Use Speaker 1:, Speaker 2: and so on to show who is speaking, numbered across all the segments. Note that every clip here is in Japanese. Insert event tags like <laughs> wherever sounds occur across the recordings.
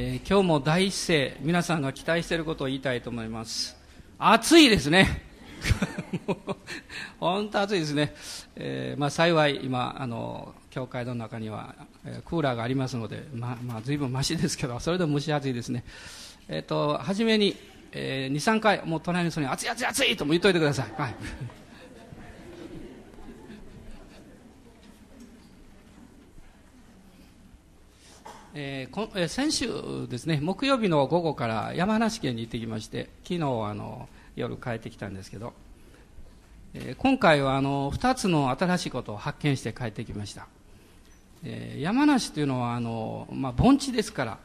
Speaker 1: えー、今日も第一声皆さんが期待していることを言いたいと思います。暑いですね。<laughs> 本当暑いですね、えーまあ、幸い今あの教会の中には、えー、クーラーがありますので、ままあ、随分ましですけどそれでも蒸し暑いですね。えっ、ー、と初めに、えー、23回もう隣の人に暑い暑い暑いとも言っといてください、はい。えーこえー、先週ですね木曜日の午後から山梨県に行ってきまして昨日あの夜帰ってきたんですけど、えー、今回はあの2つの新しいことを発見して帰ってきました、えー、山梨というのはあの、まあ、盆地ですから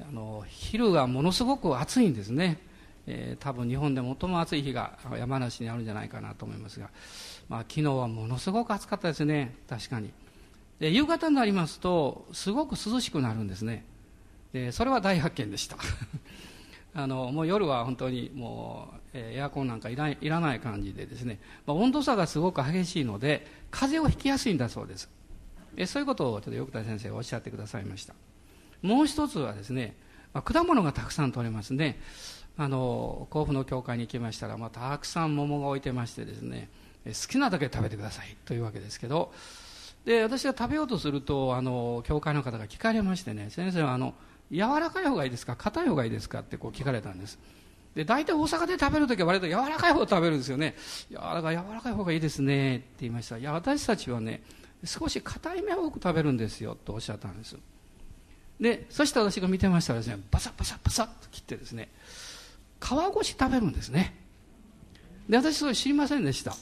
Speaker 1: あの昼がものすごく暑いんですね、えー、多分日本で最も暑い日が山梨にあるんじゃないかなと思いますが、まあ、昨日はものすごく暑かったですね。確かに。で夕方になりますとすごく涼しくなるんですね。でそれは大発見でした。<laughs> あのもう夜は本当にもう、えー、エアコンなんかいらいらない感じでですね、まあ、温度差がすごく激しいので風邪をひきやすいんだそうです。えそういうことをちょっと横田先生がおっしゃってくださいました。もう一つはですね、まあ、果物がたくさん取れますね。あの甲府の教会に行きましたら、まあ、たくさん桃が置いてましてですね好きなだけ食べてくださいというわけですけどで私が食べようとするとあの教会の方が聞かれましてね先生はあの柔らかい方がいいですか？硬い方がいいですか？ってこう聞かれたんです。で大体大阪で食べるときは割と柔らかい方を食べるんですよね。柔らかい柔らかい方がいいですねって言いました。いや私たちはね少し硬い目を多く食べるんですよとおっしゃったんです。でそして私が見てましたらですねバサバサバサッと切ってですね皮越し食べるんですね。で私それ知りませんでした。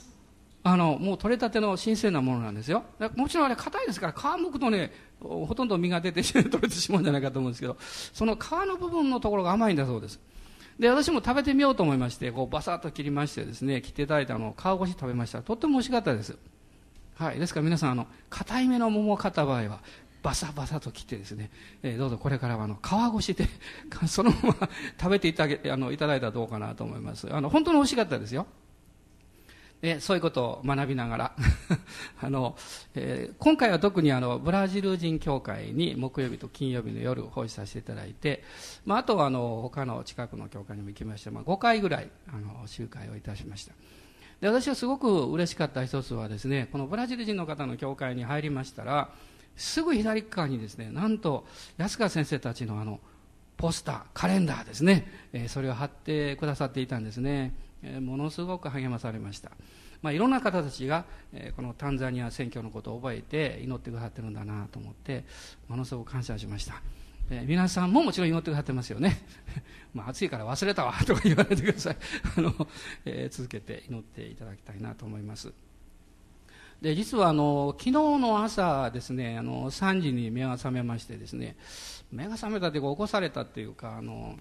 Speaker 1: あのもう取れたての新鮮なものなんですよ。もちろんあれ硬いですから皮むくとねほとんど実が出て取れてしまうんじゃないかと思うんですけどその皮の部分のところが甘いんだそうです。で私も食べてみようと思いましてこうバサッと切りましてですね切っていただいたのを皮越し食べました。とっても美味しかったです。はい。ですから皆さんあの硬いめの桃を買った場合はバサバサと切ってですね、えー、どうぞこれからはあの皮越しで <laughs> そのまま食べていただけあのいただいたらどうかなと思います。あの本当に美味しかったですよ。でそういうことを学びながら。<laughs> あの、えー、今回は特にあのブラジル人協会に木曜日と金曜日の夜奉仕させていただいて、まあ、あとはあの他の近くの教会にも行きまして、まあ、5回ぐらいあの集会をいたしました。で私はすごく嬉しかった一つはですねこのブラジル人の方の教会に入りましたらすぐ左側にですねなんと安川先生たちのあのポスターカレンダーですね、えー、それを貼ってくださっていたんですね。ものすごく励まされました、まあ、いろんな方たちがこのタンザニア選挙のことを覚えて祈ってくださってるんだなと思ってものすごく感謝しました。皆さんももちろん祈ってくださってますよね。<laughs> まあ暑いから忘れたわとか言わないでください。<laughs> あの、えー、続けて祈っていただきたいなと思います。で実はあの昨日の朝ですねあの3時に目が覚めましてですね目が覚めたというか起こされたというかあの、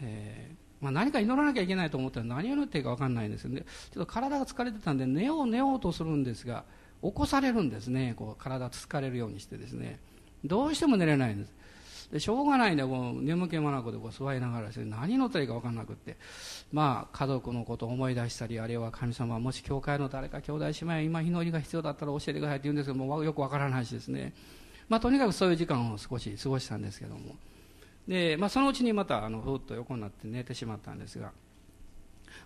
Speaker 1: えーまあ、何か祈らなきゃいけないと思ったら何を祈っていいか分かんないんですよね。ちょっと体が疲れてたんで寝よう寝ようとするんですが起こされるんですね。こう体疲れるようにしてですね。どうしても寝れないんです。でしょうがないんでこう眠気まなこでこう座りながらして何祈ったらいいか分かんなくって。まあ家族のことを思い出したりあるいは神様もし教会の誰か兄弟姉妹今祈りが必要だったら教えてくださいって言うんですけどもよく分からないしですね。まあとにかくそういう時間を少し過ごしたんですけども。で、まあ、そのうちにまたあのふっと横になって寝てしまったんですが、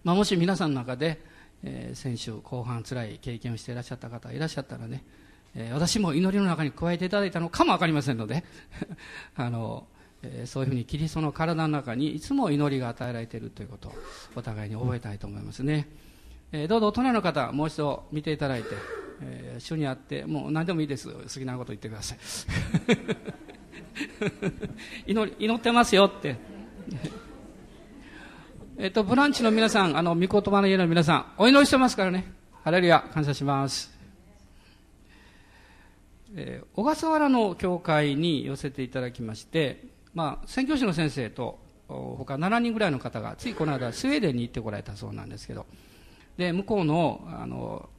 Speaker 1: まあ、もし皆さんの中で、えー、先週後半つらい経験をしていらっしゃった方いらっしゃったらね、えー、私も祈りの中に加えていただいたのかも分かりませんので <laughs> あの、えー、そういうふうにキリストの体の中にいつも祈りが与えられているということをお互いに覚えたいと思いますね、えー、どうぞ大人の方もう一度見ていただいて、えー、主にあってもう何でもいいです。好きなこと言ってください。<laughs> 祈祈ってますよって。えっとブランチの皆さんあの御言葉の家の皆さんお祈りしてますからね。ハレルヤ感謝します。えー、小笠原の教会に寄せていただきまして、まあ、宣教師の先生と他7人ぐらいの方がついこの間スウェーデンに行ってこられたそうなんですけど。で向こうのあの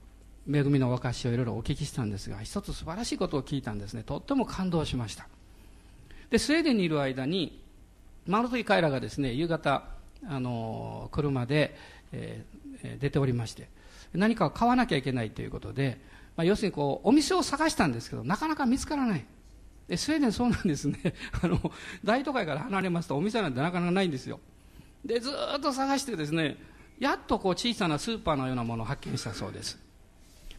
Speaker 1: 恵みの証しをいろいろお聞きしたんですが一つ素晴らしいことを聞いたんですね。とっても感動しました。でスウェーデンにいる間にマルトイ彼らがですね夕方あの車で、えー、出ておりまして何かを買わなきゃいけないということで、まあ、要するにこうお店を探したんですけどなかなか見つからない。でスウェーデンそうなんですね。<laughs> あの大都会から離れますとお店なんてなかなかないんですよ。でずっと探してですねやっとこう小さなスーパーのようなものを発見したそうです。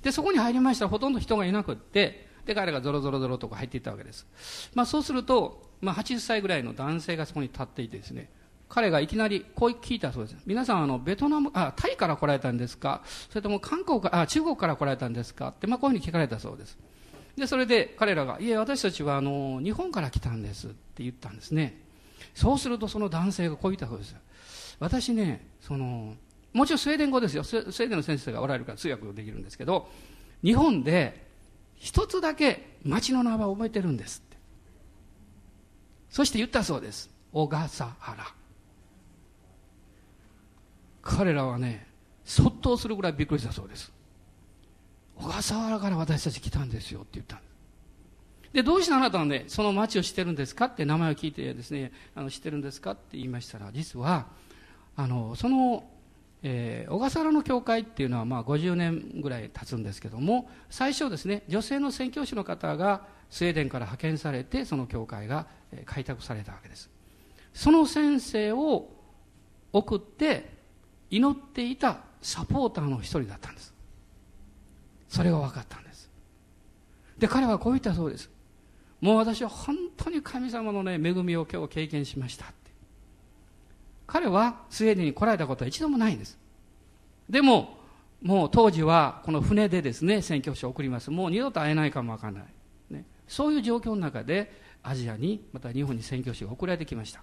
Speaker 1: でそこに入りましたらほとんど人がいなくってで彼がゾロゾロゾロと入っていったわけです、まあ、そうすると、まあ、80歳ぐらいの男性がそこに立っていてですね彼がいきなりこう聞いたそうです。皆さんあのベトナムあタイから来られたんですか？それとも韓国あ中国から来られたんですか？って、まあ、こういうふうに聞かれたそうです。でそれで彼らが「いえ私たちはあの日本から来たんです」って言ったんですね。そうするとその男性がこう言ったそうです。私ねそのもちろんスウェーデン語ですよ。スウェーデンの先生がおられるから通訳できるんですけど日本で一つだけ町の名前を覚えてるんですって。そして言ったそうです。小笠原。彼らはねそっとするぐらいびっくりしたそうです。小笠原から私たち来たんですよって言ったんです。でどうしてあなたはねその町を知ってるんですかって名前を聞いてですねあの知ってるんですかって言いましたら実はあのその、えー、小笠原の教会っていうのはまあ50年ぐらい経つんですけども最初ですね女性の宣教師の方がスウェーデンから派遣されてその教会が開拓されたわけです。その先生を送って祈っていたサポーターの一人だったんです。それが分かったんです。で彼はこう言ったそうです。もう私は本当に神様のね恵みを今日経験しました。彼はスウェーデンに来られたことは一度もないんです。でももう当時はこの船でですね宣教師を送ります。もう二度と会えないかもわからない、ね、そういう状況の中でアジアにまた日本に宣教師が送られてきました。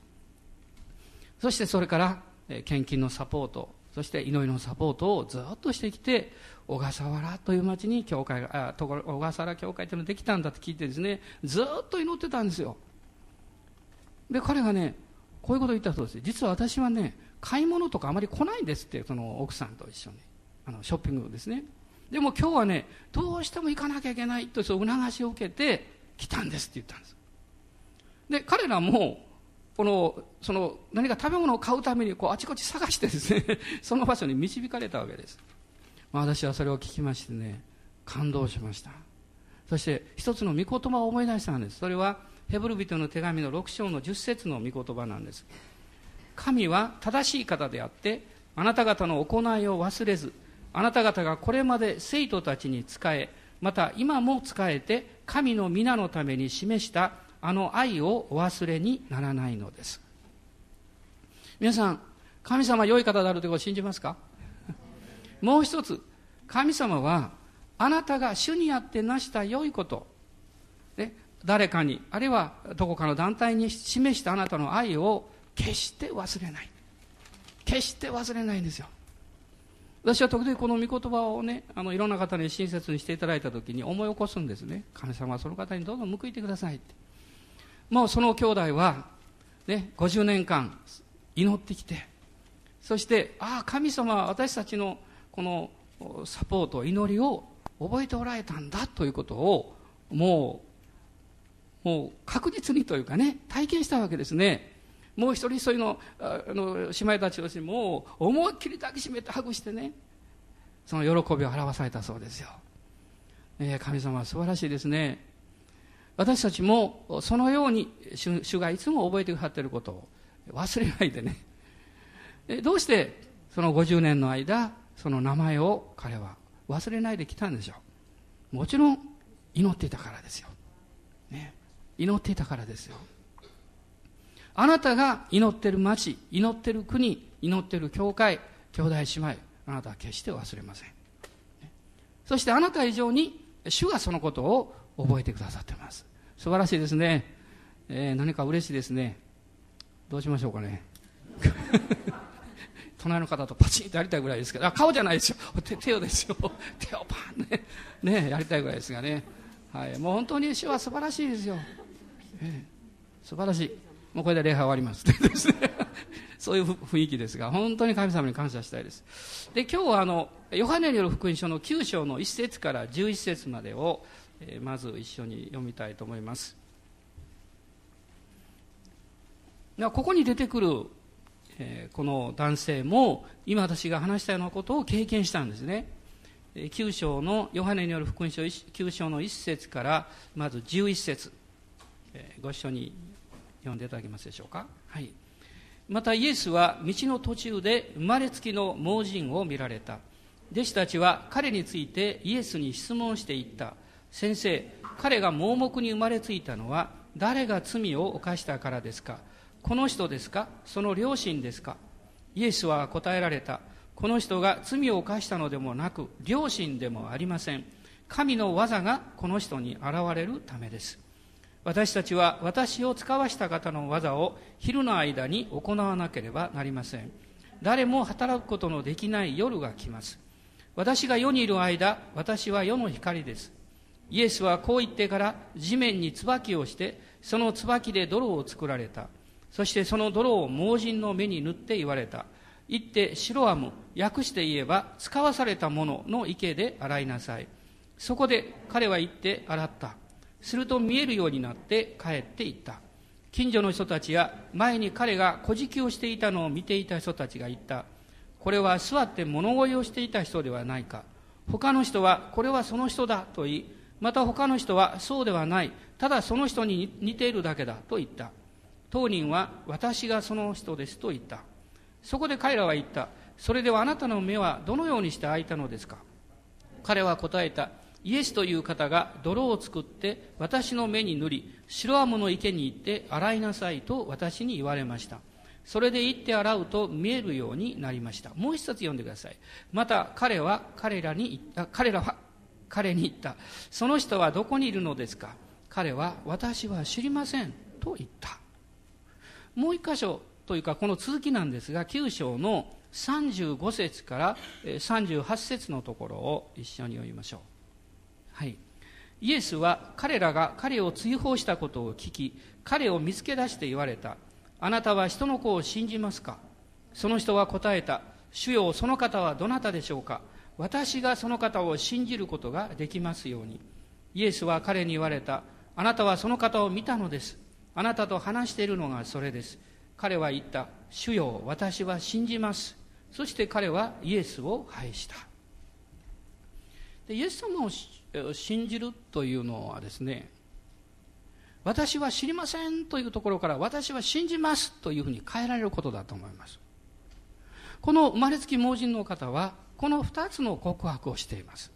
Speaker 1: そしてそれから献金のサポートそして祈りのサポートをずっとしてきて小笠原という町に教会があところ小笠原教会というのができたんだって聞いてですねずっと祈ってたんですよ。で彼がねこういうことを言ったそうです。実は私はね買い物とかあまり来ないんですってその奥さんと一緒に。あのショッピングですね。でも今日はねどうしても行かなきゃいけないとそう促しを受けて来たんですって言ったんです。で彼らもこのその何か食べ物を買うためにこうあちこち探してですね <laughs> その場所に導かれたわけです、まあ、私はそれを聞きましてね感動しました。そして一つの御言葉を思い出したんです。それはヘブル人の手紙の6章の10節の御言葉なんです。神は正しい方であってあなた方の行いを忘れずあなた方がこれまで生徒たちに仕えまた今も仕えて神の皆のために示したあの愛をお忘れにならないのです。皆さん神様は良い方であるということを信じますか？もう一つ神様はあなたが主にあって成した良いこと、誰かにあるいはどこかの団体に示したあなたの愛を決して忘れない。決して忘れないんですよ。私は時々この御言葉をねあのいろんな方に親切にしていただいた時に思い起こすんですね。神様はその方にどうぞ報いてくださいって。もうその兄弟は、ね、50年間祈ってきて。そしてああ神様は私たちのこのサポート祈りを覚えておられたんだということをもうもう確実にというかね体験したわけですね。もう一人一人のあの姉妹たちをしもう思いっきり抱きしめてハグしてねその喜びを表されたそうですよ、えー、神様は素晴らしいですね。私たちもそのように主がいつも覚えてくださっていることを忘れないでね。どうしてその50年の間その名前を彼は忘れないで来たんでしょう。もちろん祈っていたからですよ、祈っていたからですよ。あなたが祈ってる町祈ってる国祈ってる教会兄弟姉妹あなたは決して忘れません、そしてあなた以上に主がそのことを覚えてくださってます。素晴らしいですね、えー、何か嬉しいですね。どうしましょうかね。<laughs> 隣の方とパチンとやりたいぐらいですけどあ顔じゃないですよ。手手をですよ。手をパンね。ねやりたいぐらいですがね、はい、もう本当に主は素晴らしいですよ、えー、素晴らしい。もうこれで礼拝終わります。<laughs> そういう雰囲気ですが本当に神様に感謝したいです。で今日はあのヨハネによる福音書の9章の1節から11節までをえまず一緒に読みたいと思います。ここに出てくる、えこの男性も今私が話したようなことを経験したんですね。9章のヨハネによる福音書9章の1節からまず11節。ご一緒に読んでいただけますでしょうか？はい。またイエスは道の途中で生まれつきの盲人を見られた。弟子たちは彼についてイエスに質問していった。先生、彼が盲目に生まれついたのは誰が罪を犯したからですか？この人ですか？その両親ですか？イエスは答えられた。この人が罪を犯したのでもなく、両親でもありません。神の技がこの人に現れるためです。私たちは私を使わした方の技を昼の間に行わなければなりません。誰も働くことのできない夜が来ます。私が世にいる間、私は世の光です。イエスはこう言ってから地面に椿をして、その椿で泥を作られた。そしてその泥を盲人の目に塗って言われた。行ってシロアム、訳して言えば使わされたものの池で洗いなさい。そこで彼は行って洗った。すると見えるようになって帰って行った。近所の人たちや前に彼が小じきをしていたのを見ていた人たちが言った。これは座って物乞いをしていた人ではないか。他の人はこれはその人だと言い、また他の人はそうではない。ただその人に似ているだけだと言った。当人は私がその人ですと言った。そこで彼らは言った。それではあなたの目はどのようにして開いたのですか？彼は答えた。イエスという方が泥を作って私の目に塗り、白アムの池に行って洗いなさいと私に言われました。それで行って洗うと見えるようになりました。もう一つ読んでください。また彼は彼らに言った、彼らは彼に言った。その人はどこにいるのですか彼は私は知りませんと言った。もう一箇所というかこの続きなんですが9章の35節から38節のところを一緒に読みましょうイエスは彼らが彼を追放したことを聞き彼を見つけ出して言われた。あなたは人の子を信じますか？その人は答えた。主よその方はどなたでしょうか？私がその方を信じることができますように。イエスは彼に言われた。あなたはその方を見たのです。あなたと話しているのがそれです。彼は言った。主よ私は信じます。そして彼はイエスを拝した。でイエス様を信じるというのはですね私は知りませんというところから私は信じますというふうに変えられることだと思いますこの生まれつき盲人の方はこの2つの告白をしています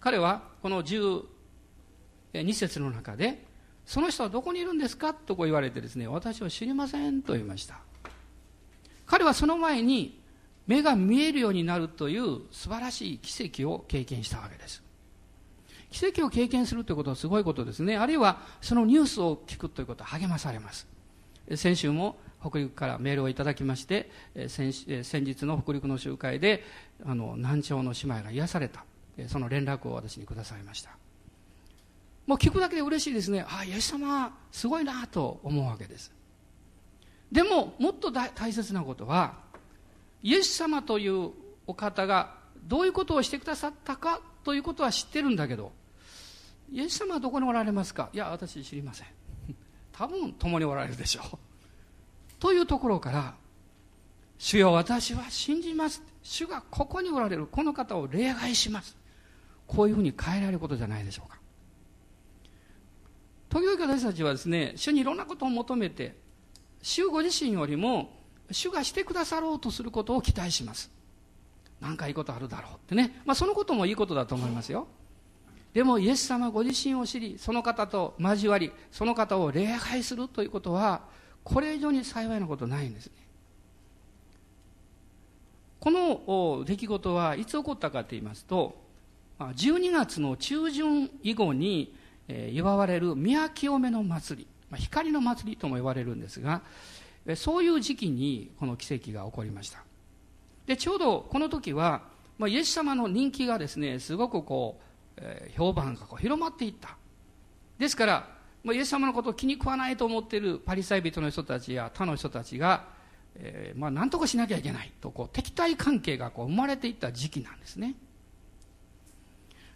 Speaker 1: 彼はこの12節の中でその人はどこにいるんですか？とこう言われてですね、私は知りませんと言いました。彼はその前に目が見えるようになるという素晴らしい奇跡を経験したわけです。奇跡を経験するということはすごいことですね。あるいはそのニュースを聞くということは励まされます。先週も北陸からメールをいただきまして先先日の北陸の集会であの難聴の姉妹が癒されたその連絡を私にくださいましたもう聞くだけで嬉しいですね。ああ、イエス様、すごいなと思うわけです。でも、もっと大切なことは、イエス様というお方がどういうことをしてくださったかということは知ってるんだけど、イエス様はどこにおられますか？いや、私知りません。<laughs> 多分共におられるでしょう。<laughs> というところから、主よ私は信じます。主がここにおられるこの方を礼拝します。こういうふうに変えられることじゃないでしょうか。時々私たちはですね、主にいろんなことを求めて、主ご自身よりも、主がしてくださろうとすることを期待します。何かいいことあるだろうってね。まあそのこともいいことだと思いますよ。でもイエス様ご自身を知り、その方と交わり、その方を礼拝するということは、これ以上に幸いなことないんですね。この出来事はいつ起こったかと言いますと、12月の中旬以後に、祝われる宮清めの祭り、光の祭りとも言われるんですが、そういう時期にこの奇跡が起こりました。で、ちょうどこの時は、ま、イエス様の人気がですね、すごくこう、え、評判がこう広まっていった。ですから、イエス様のことを気に食わないと思っているパリサイ人の人たちや他の人たちが、えー、まあ、何とかしなきゃいけないと、こう、敵対関係がこう生まれていった時期なんですね。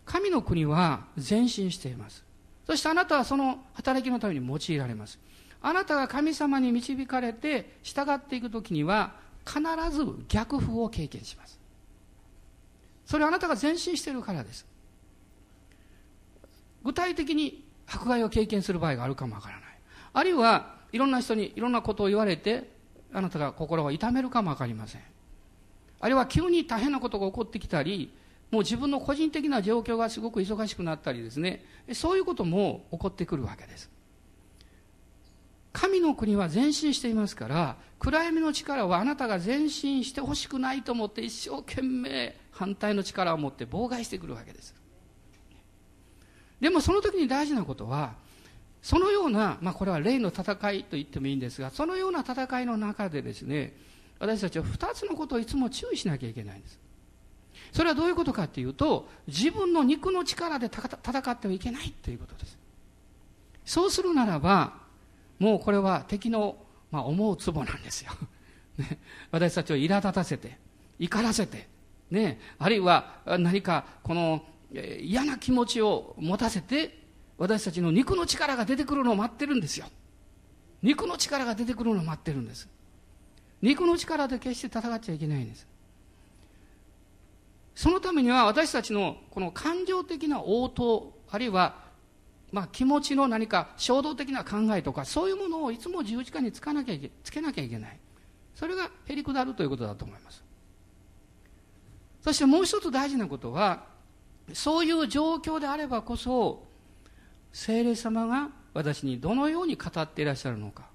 Speaker 1: 神の国は前進しています。そしてあなたはその働きのために用いられます。あなたが神様に導かれて従っていくときには必ず逆風を経験します。それはあなたが前進しているからです。具体的に迫害を経験する場合があるかもわからない。あるいはいろんな人にいろんなことを言われてあなたが心を痛めるかもわかりません。あるいは急に大変なことが起こってきたりもう自分の個人的な状況がすごく忙しくなったりですね。そういうことも起こってくるわけです。神の国は前進していますから暗闇の力はあなたが前進してほしくないと思って一生懸命反対の力を持って妨害してくるわけです。でもその時に大事なことはそのような、まあ、これは霊の戦いと言ってもいいんですがそのような戦いの中でですね私たちは2つのことをいつも注意しなきゃいけないんです。それはどういうことかっていうと自分の肉の力で戦ってはいけないということです。そうするならばもうこれは敵の、まあ、思うツボなんですよ、<laughs> ね、私たちを苛立たせて怒らせて、ね、あるいは何かこの嫌な気持ちを持たせて私たちの肉の力が出てくるのを待ってるんですよ。肉の力が出てくるのを待ってるんです。肉の力で決して戦っちゃいけないんです。そのためには私たちのこの感情的な応答あるいはまあ気持ちの何か衝動的な考えとかそういうものをいつも十字架につかなきゃいけつけなきゃいけない。それがへりくだるということだと思います。そしてもう一つ大事なことはそういう状況であればこそ聖霊様が私にどのように語っていらっしゃるのか。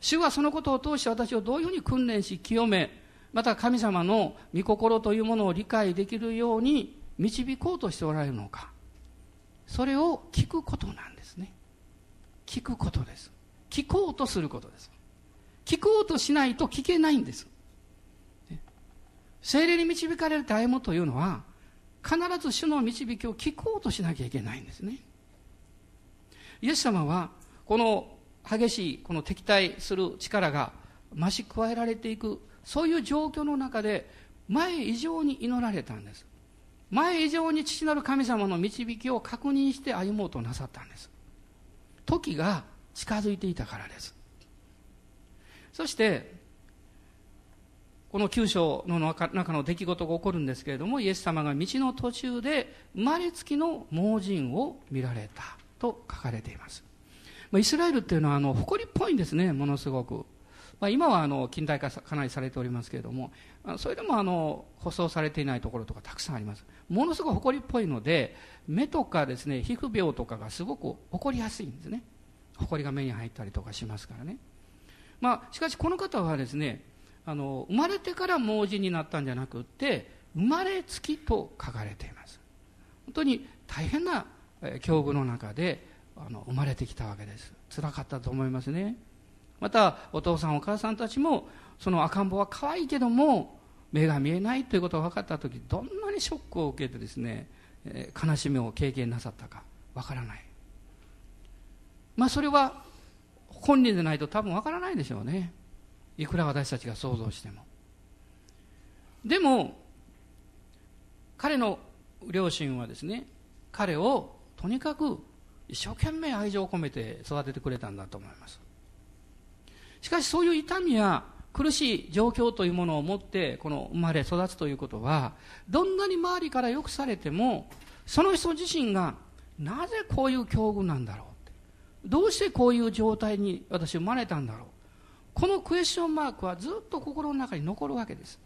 Speaker 1: 主はそのことを通して私をどういうふうに訓練し清めまた神様の御心というものを理解できるように導こうとしておられるのか。それを聞くことなんですね。聞くことです。聞こうとすることです。聞こうとしないと聞けないんです。精霊に導かれて歩むというのは必ず主の導きを聞こうとしなきゃいけないんですね。イエス様はこの激しいこの敵対する力が増し加えられていくそういう状況の中で前以上に祈られたんです。前以上に父なる神様の導きを確認して歩もうとなさったんです。時が近づいていたからです。そしてこの九章の中の出来事が起こるんですけれどもイエス様が道の途中で生まれつきの盲人を見られたと書かれています。イスラエルっていうのはあの誇りっぽいんですねものすごく。まあ、今はあの近代化かなりされておりますけれども。それでもあの舗装されていないところとかたくさんあります。ものすごく誇りっぽいので目とかですね皮膚病とかがすごく誇りやすいんですね。埃が目に入ったりとかしますからね。まあしかしこの方はですねあの生まれてから盲人になったんじゃなくって生まれつきと書かれています。本当に大変な境遇の中であの生まれてきたわけです。辛かったと思いますね。またお父さんお母さんたちもその赤ん坊は可愛いけども目が見えないということが分かった時どんなにショックを受けてですね、え、悲しみを経験なさったか分からない。まあそれは本人でないと多分分からないでしょうね。いくら私たちが想像しても。でも彼の両親はですね彼をとにかく一生懸命愛情を込めて育ててくれたんだと思います。しかしそういう痛みや苦しい状況というものを持ってこの生まれ育つということはどんなに周りからよくされてもその人自身がなぜこういう境遇なんだろうどうしてこういう状態に私生まれたんだろう。このクエスチョンマークはずっと心の中に残るわけです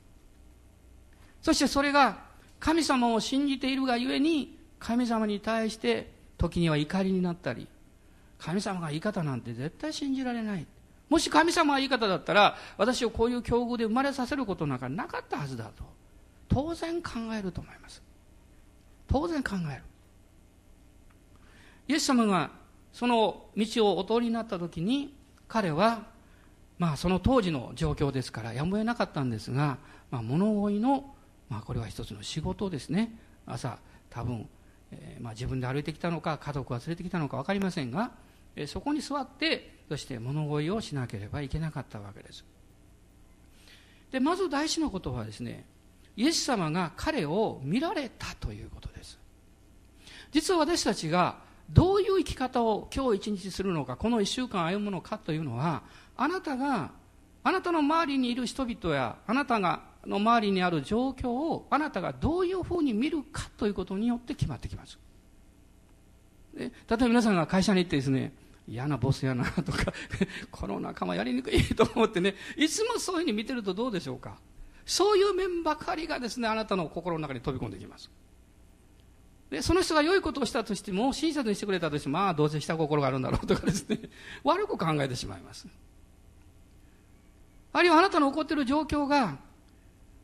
Speaker 1: そしてそれが神様を信じているがゆえに神様に対して時には怒りになったり神様が言い方なんて絶対信じられないもし神様が言い方だったら、私をこういう境遇で生まれさせることなんかなかったはずだと。当然考えると思います。当然考える。イエス様がその道をお通りになった時に、彼は、まあその当時の状況ですからやむを得なかったんですが、まあ物乞いの、まあこれは一つの仕事ですね。朝、多分、えー、まあ自分で歩いてきたのか、家族が連れてきたのか分かりませんが、えー、そこに座って、そして物乞いをしなければいけなかったわけですでまず大事なことはですねイエス様が彼を見られたということです実は私たちがどういう生き方を今日一日するのかこの1週間歩むのかというのはあなたがあなたの周りにいる人々やあなたがの周りにある状況をあなたがどういうふうに見るかということによって決まってきますで例えば皆さんが会社に行ってですね、嫌なボスやなとか、この仲間やりにくいと思ってね、いつもそういうふうに見てるとどうでしょうか。そういう面ばかりがですね、あなたの心の中に飛び込んできます。で、その人が良いことをしたとしても、親切にしてくれたとしても、まあ、どうせした心があるんだろうとかですね、悪く考えてしまいます。あるいはあなたの起こっている状況が、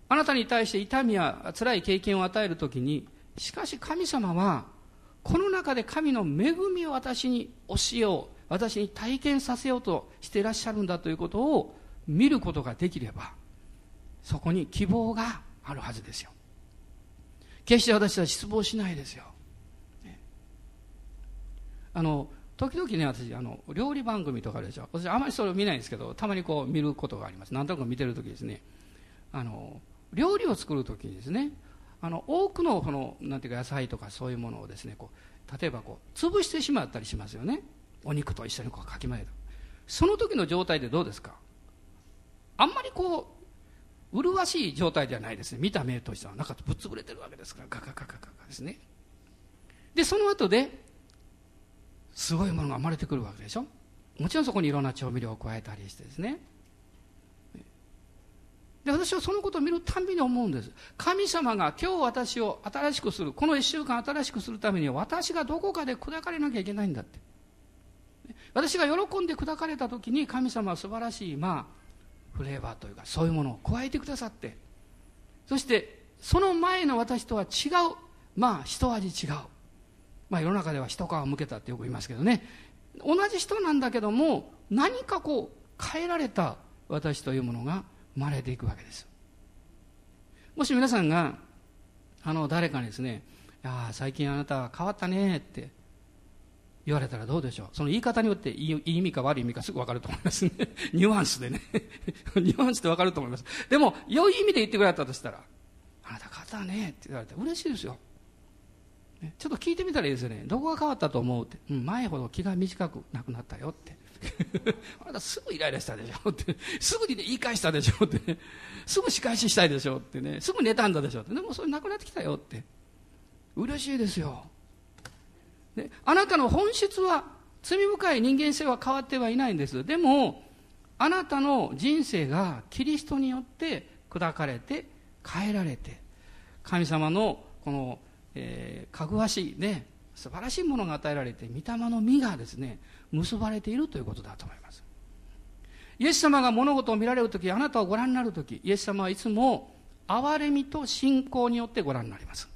Speaker 1: あなたに対して痛みや辛い経験を与えるときに、しかし神様は、この中で神の恵みを私に教えよう、私に体験させようとしていらっしゃるんだということを見ることができれば、そこに希望があるはずですよ。決して私は失望しないですよ。あの、時々ね、私、あの、料理番組とかでしょ。私、あまりそれを見ないんですけど、たまにこう見ることがあります。なんとなく見てるときですね。あの、料理を作るときにですね、あの、多くの、この、なんていうか野菜とかそういうものをですね、こう、例えばこう、潰してしまったりしますよね。お肉と一緒にこうかき混ぜる。その時の状態でどうですか？あんまりこう、麗しい状態ではないですね。見た目としては、なんかぶっ潰れてるわけですから、ガガガガガガですね。で、その後で、すごいものが生まれてくるわけでしょ？もちろんそこにいろんな調味料を加えたりしてですね。で私はそのことを見るたびに思うんです。神様が今日私を新しくするこの1週間新しくするためには私がどこかで砕かれなきゃいけないんだって。私が喜んで砕かれた時に神様は素晴らしいまあフレーバーというかそういうものを加えてくださって。そしてその前の私とは違うまあ一味違う。まあ世の中では一皮むけたってよく言いますけどね。同じ人なんだけども何かこう変えられた私というものが生まれていくわけです。もし皆さんがあの誰かにですね「いや最近あなた変わったね」って言われたらどうでしょう。その言い方によっていい意味か悪い意味かすぐ分かると思いますね。<laughs> ニュアンスでね。<laughs> ニュアンスで分かると思います。でも良い意味で言ってくれたとしたら「あなた変わったね」って言われて嬉しいですよ。ちょっと聞いてみたらいいですよね。どこが変わったと思うって。うん、前ほど気が短くなくなったよって。<laughs> あなたすぐイライラしたでしょって。すぐに、ね、言い返したでしょってね。すぐ仕返ししたいでしょってね。すぐ寝たんだでしょって。でもそれなくなってきたよって。嬉しいですよ。であなたの本質は、罪深い人間性は変わってはいないんです。でも、あなたの人生がキリストによって砕かれて、変えられて、神様のこのえー、かぐわしいね素晴らしいものが与えられて御霊の実がですね結ばれているということだと思います。イエス様が物事を見られる時あなたをご覧になる時イエス様はいつも憐れみと信仰によってご覧になります。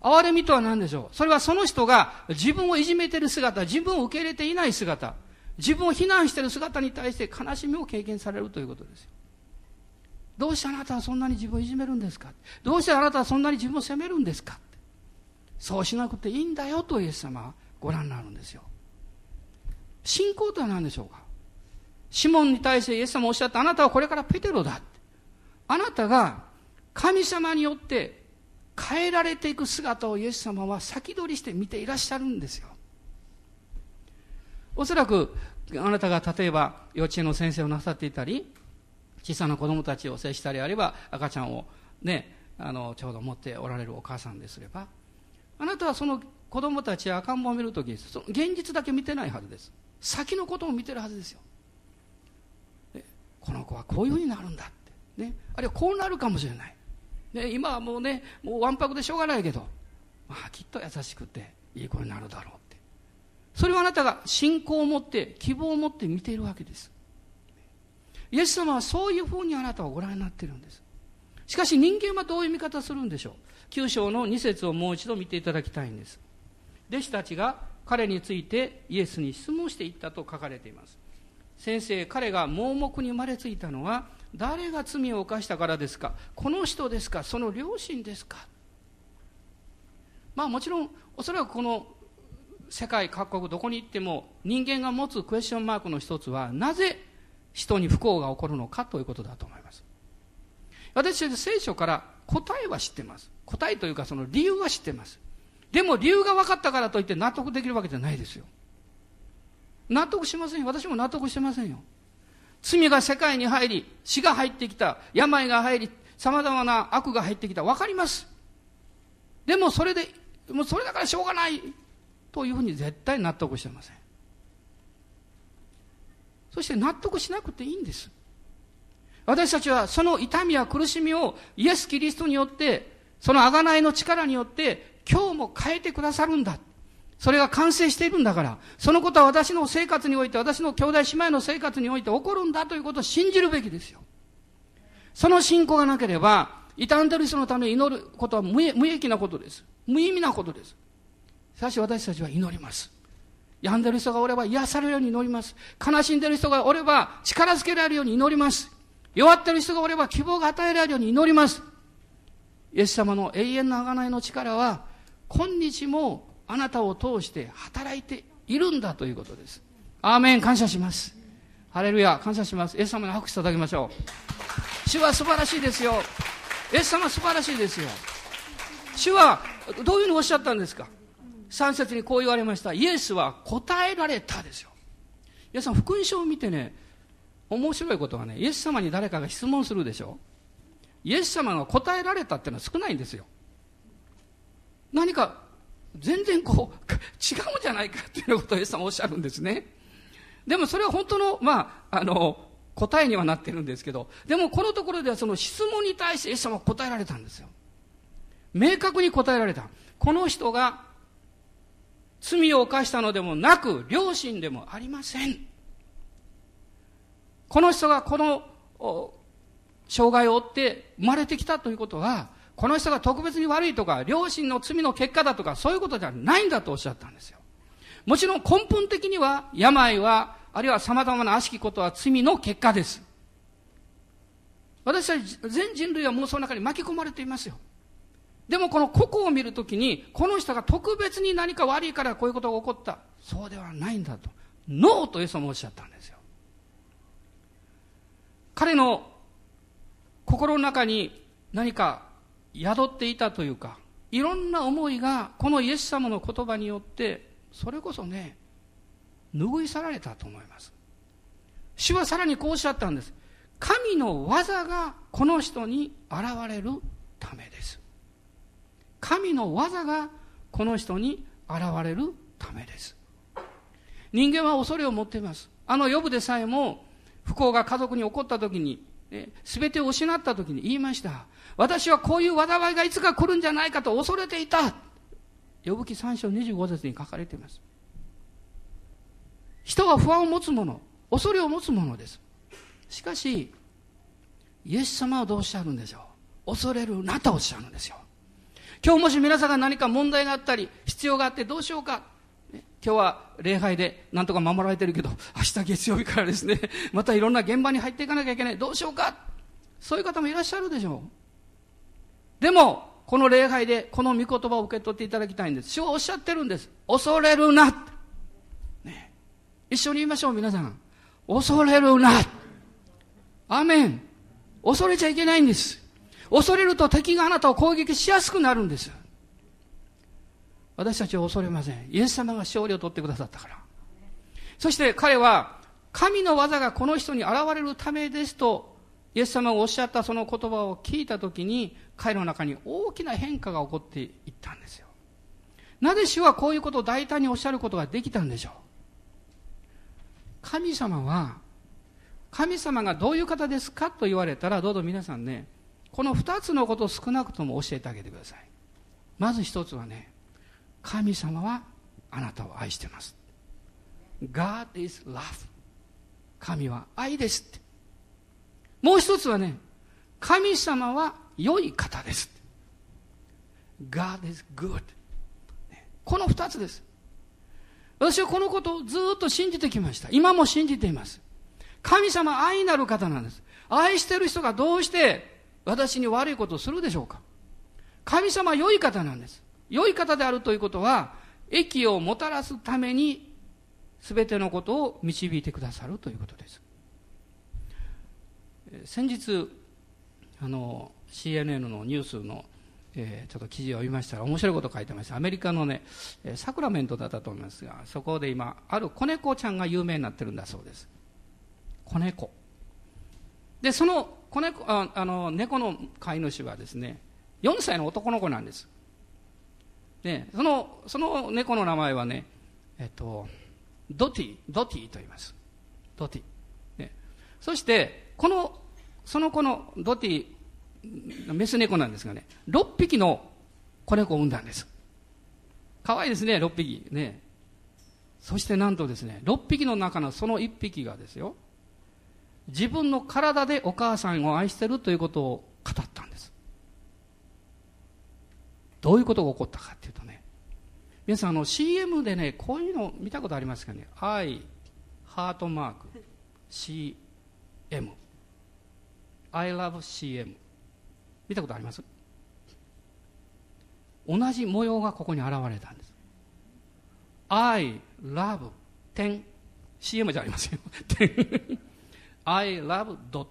Speaker 1: 憐れみとは何でしょう？それはその人が自分をいじめている姿自分を受け入れていない姿自分を非難している姿に対して悲しみを経験されるということですよ。どうしてあなたはそんなに自分をいじめるんですか？どうしてあなたはそんなに自分を責めるんですか？そうしなくていいんだよとイエス様はご覧になるんですよ。信仰とは何でしょうか？シモンに対してイエス様おっしゃったあなたはこれからペテロだ。あなたが神様によって変えられていく姿をイエス様は先取りして見ていらっしゃるんですよ。おそらくあなたが例えば幼稚園の先生をなさっていたり小さな子供たちを接したりあれば赤ちゃんをねあのちょうど持っておられるお母さんですればあなたはその子供たちや赤ん坊を見るときその現実だけ見てないはずです。先のことを見てるはずですよ。この子はこういうふうになるんだって、ね、あるいはこうなるかもしれない、ね、今はもうねもうわんぱくでしょうがないけど、まあ、きっと優しくていい子になるだろうって。それはあなたが信仰を持って希望を持って見ているわけです。イエス様はそういうふうにあなたをご覧になっているんです。しかし人間はどういう見方するんでしょう九章の2節をもう一度見ていただきたいんです。弟子たちが彼についてイエスに質問していったと書かれています。先生、彼が盲目に生まれついたのは誰が罪を犯したからですか？この人ですか？その両親ですか？まあもちろん、おそらくこの世界各国どこに行っても人間が持つクエスチョンマークの一つはなぜ人に不幸が起こるのかということだと思います。私は聖書から答えは知ってます。答えというかその理由は知ってます。でも理由が分かったからといって納得できるわけじゃないですよ。納得しませんよ。私も納得してませんよ。罪が世界に入り、死が入ってきた、病が入り、様々な悪が入ってきた。分かります。でもそれで、もうそれだからしょうがないというふうに絶対納得してませんそして納得しなくていいんです私たちはその痛みや苦しみをイエス・キリストによってその贖いの力によって今日も変えてくださるんだそれが完成しているんだから、そのことは私の生活において、私の兄弟姉妹の生活において起こるんだということを信じるべきですよ。その信仰がなければ、傷んでる人のために祈ることは無益なことです。無意味なことです。しかし私たちは祈ります。病んでる人がおれば癒されるように祈ります。悲しんでる人がおれば力づけられるように祈ります。弱ってる人がおれば希望が与えられるように祈ります。イエス様の永遠の贖いの力は、今日もあなたを通して働いているんだということです。アーメン、感謝します。ハレルヤ、感謝します。イエス様に拍手いただきましょう。主は素晴らしいですよ。イエス様素晴らしいですよ。主はどういうふうにおっしゃったんですか？3節にこう言われました。イエスは答えられたですよ。イエス様、福音書を見てね、面白いことはね、イエス様に誰かが質問するでしょイエス様が答えられたっていうのは少ないんですよ。何か全然こう、違うんじゃないかっていうことをイエス様おっしゃるんですね。でもそれは本当の、まあ、あの、答えにはなってるんですけど、でもこのところではその質問に対してイエス様は答えられたんですよ。明確に答えられた。この人が罪を犯したのでもなく、良心でもありません。この人がこの障害を負って生まれてきたということは、この人が特別に悪いとか、両親の罪の結果だとか、そういうことじゃないんだとおっしゃったんですよ。もちろん根本的には、病は、あるいは様々な悪しきことは罪の結果です。私たち全人類はもうその中に巻き込まれていますよ。でもこの個々を見るときに、この人が特別に何か悪いからこういうことが起こった。そうではないんだと。ノーとイエスもおっしゃったんですよ。彼の心の中に何か宿っていたというか、いろんな思いがこのイエス様の言葉によって、それこそね、拭い去られたと思います。主はさらにこうおっしゃったんです。神の技がこの人に現れるためです。神の技がこの人に現れるためです。人間は恐れを持っています。あの呼ぶでさえも不幸が家族に起こった時に、すべてを失った時に言いました。私はこういう災いがいつか来るんじゃないかと恐れていた。呼ぶ記3章25節に書かれています。人は不安を持つもの、恐れを持つものです。しかし、イエス様はどうおっしゃるんでしょう。恐れるなとおっしゃるんですよ。今日もし皆さんが何か問題があったり、必要があってどうしようか。今日は礼拝でなんとか守られてるけど、明日月曜日からですね、<laughs> またいろんな現場に入っていかなきゃいけない。どうしようか。そういう方もいらっしゃるでしょう。でも、この礼拝でこの御言葉を受け取っていただきたいんです。主はおっしゃってるんです。恐れるな。ね、一緒に言いましょう、皆さん。恐れるな。アメン。恐れちゃいけないんです。恐れると敵があなたを攻撃しやすくなるんです。私たちは恐れません。イエス様が勝利を取ってくださったから。そして彼は、神の技がこの人に現れるためですと、イエス様がおっしゃったその言葉を聞いたときに、彼の中に大きな変化が起こっていったんですよ。なぜ主はこういうことを大胆におっしゃることができたんでしょう神様は、神様がどういう方ですかと言われたら、どうぞ皆さんね、この二つのことを少なくとも教えてあげてください。まず一つはね、神様はあなたを愛してます。God is love. 神は愛です。もう一つはね、神様は良い方です。God is good. この二つです。私はこのことをずっと信じてきました。今も信じています。神様愛なる方なんです。愛してる人がどうして私に悪いことをするでしょうか？神様は良い方なんです。良い方であるということは、益をもたらすために全てのことを導いてくださるということです。先日、あの、CNN のニュースの、えー、ちょっと記事を読みましたら面白いこと書いてました。アメリカのね、サクラメントだったと思いますが、そこで今、ある子猫ちゃんが有名になってるんだそうです。子猫。で、その子猫、ああの、猫の飼い主はですね、4歳の男の子なんです。ね、その、その猫の名前はね、えっと、ドティ、ドティと言います。ドティ。ね、そして、この、その子のドティ、メス猫なんですがね、6匹の子猫を産んだんです。可愛いですね、6匹。ね。そしてなんとですね、6匹の中のその1匹がですよ、自分の体でお母さんを愛してるということを語ったんです。どういうことが起こったかっていうとね、皆さんあの CM でね、こういうの見たことありますかね愛、ハートマーク、CM。I love CM。見たことあります？同じ模様がここに現れたんです。I love 点 CM じゃありませんよ。点 I love dot.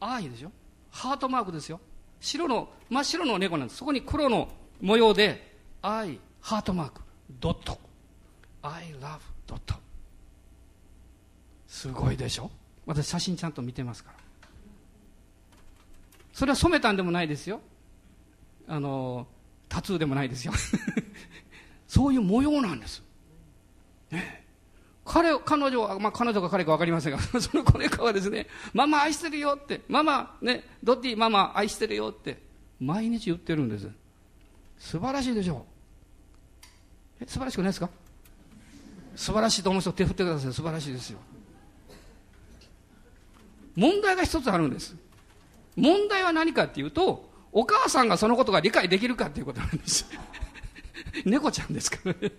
Speaker 1: I でしょハートマークですよ。白の、真っ白の猫なんです。そこに黒の模様で I ハートマークドット I love ドットすごいでしょ？私写真ちゃんと見てますから。それは染めたんでもないですよ。あのタトゥーでもないですよ。<laughs> そういう模様なんです。ね、彼、彼女は、まあ、彼女か彼か分かりませんが、<laughs> その子猫はですね、ママ愛してるよって、ママ、ね、ドッティママ愛してるよって、毎日言ってるんです。素晴らしいでしょう。え、素晴らしくないですか？素晴らしいと思う人手振ってください。素晴らしいですよ。問題が一つあるんです。問題は何かっていうと、お母さんがそのことが理解できるかっていうことなんです。猫ちゃんですからね。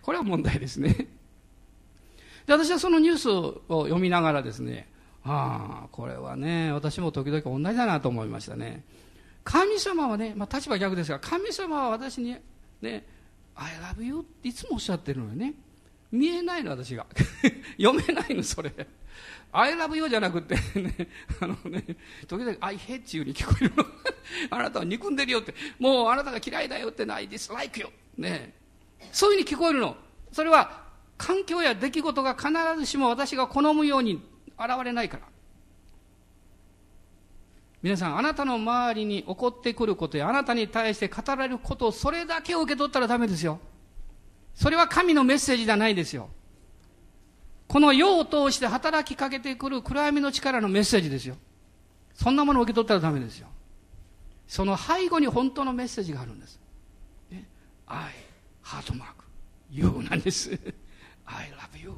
Speaker 1: これは問題ですね。で、私はそのニュースを読みながらですね、ああ、これはね、私も時々同じだなと思いましたね。神様はね、まあ立場逆ですが、神様は私にね、I love you っていつもおっしゃってるのよね。見えないの、私が。<laughs> 読めないの、それ。I love you じゃなくてね、<laughs> あのね、時々 I hate you に聞こえるの。<laughs> あなたは憎んでるよって、もうあなたが嫌いだよってない、dislike you。ね。そういうふうに聞こえるの。それは、環境や出来事が必ずしも私が好むように現れないから。皆さん、あなたの周りに起こってくることや、あなたに対して語られることをそれだけを受け取ったらダメですよ。それは神のメッセージじゃないですよ。この世を通して働きかけてくる暗闇の力のメッセージですよ。そんなものを受け取ったらダメですよ。その背後に本当のメッセージがあるんです。ね、I, ハートマーク、You なんです。I love you.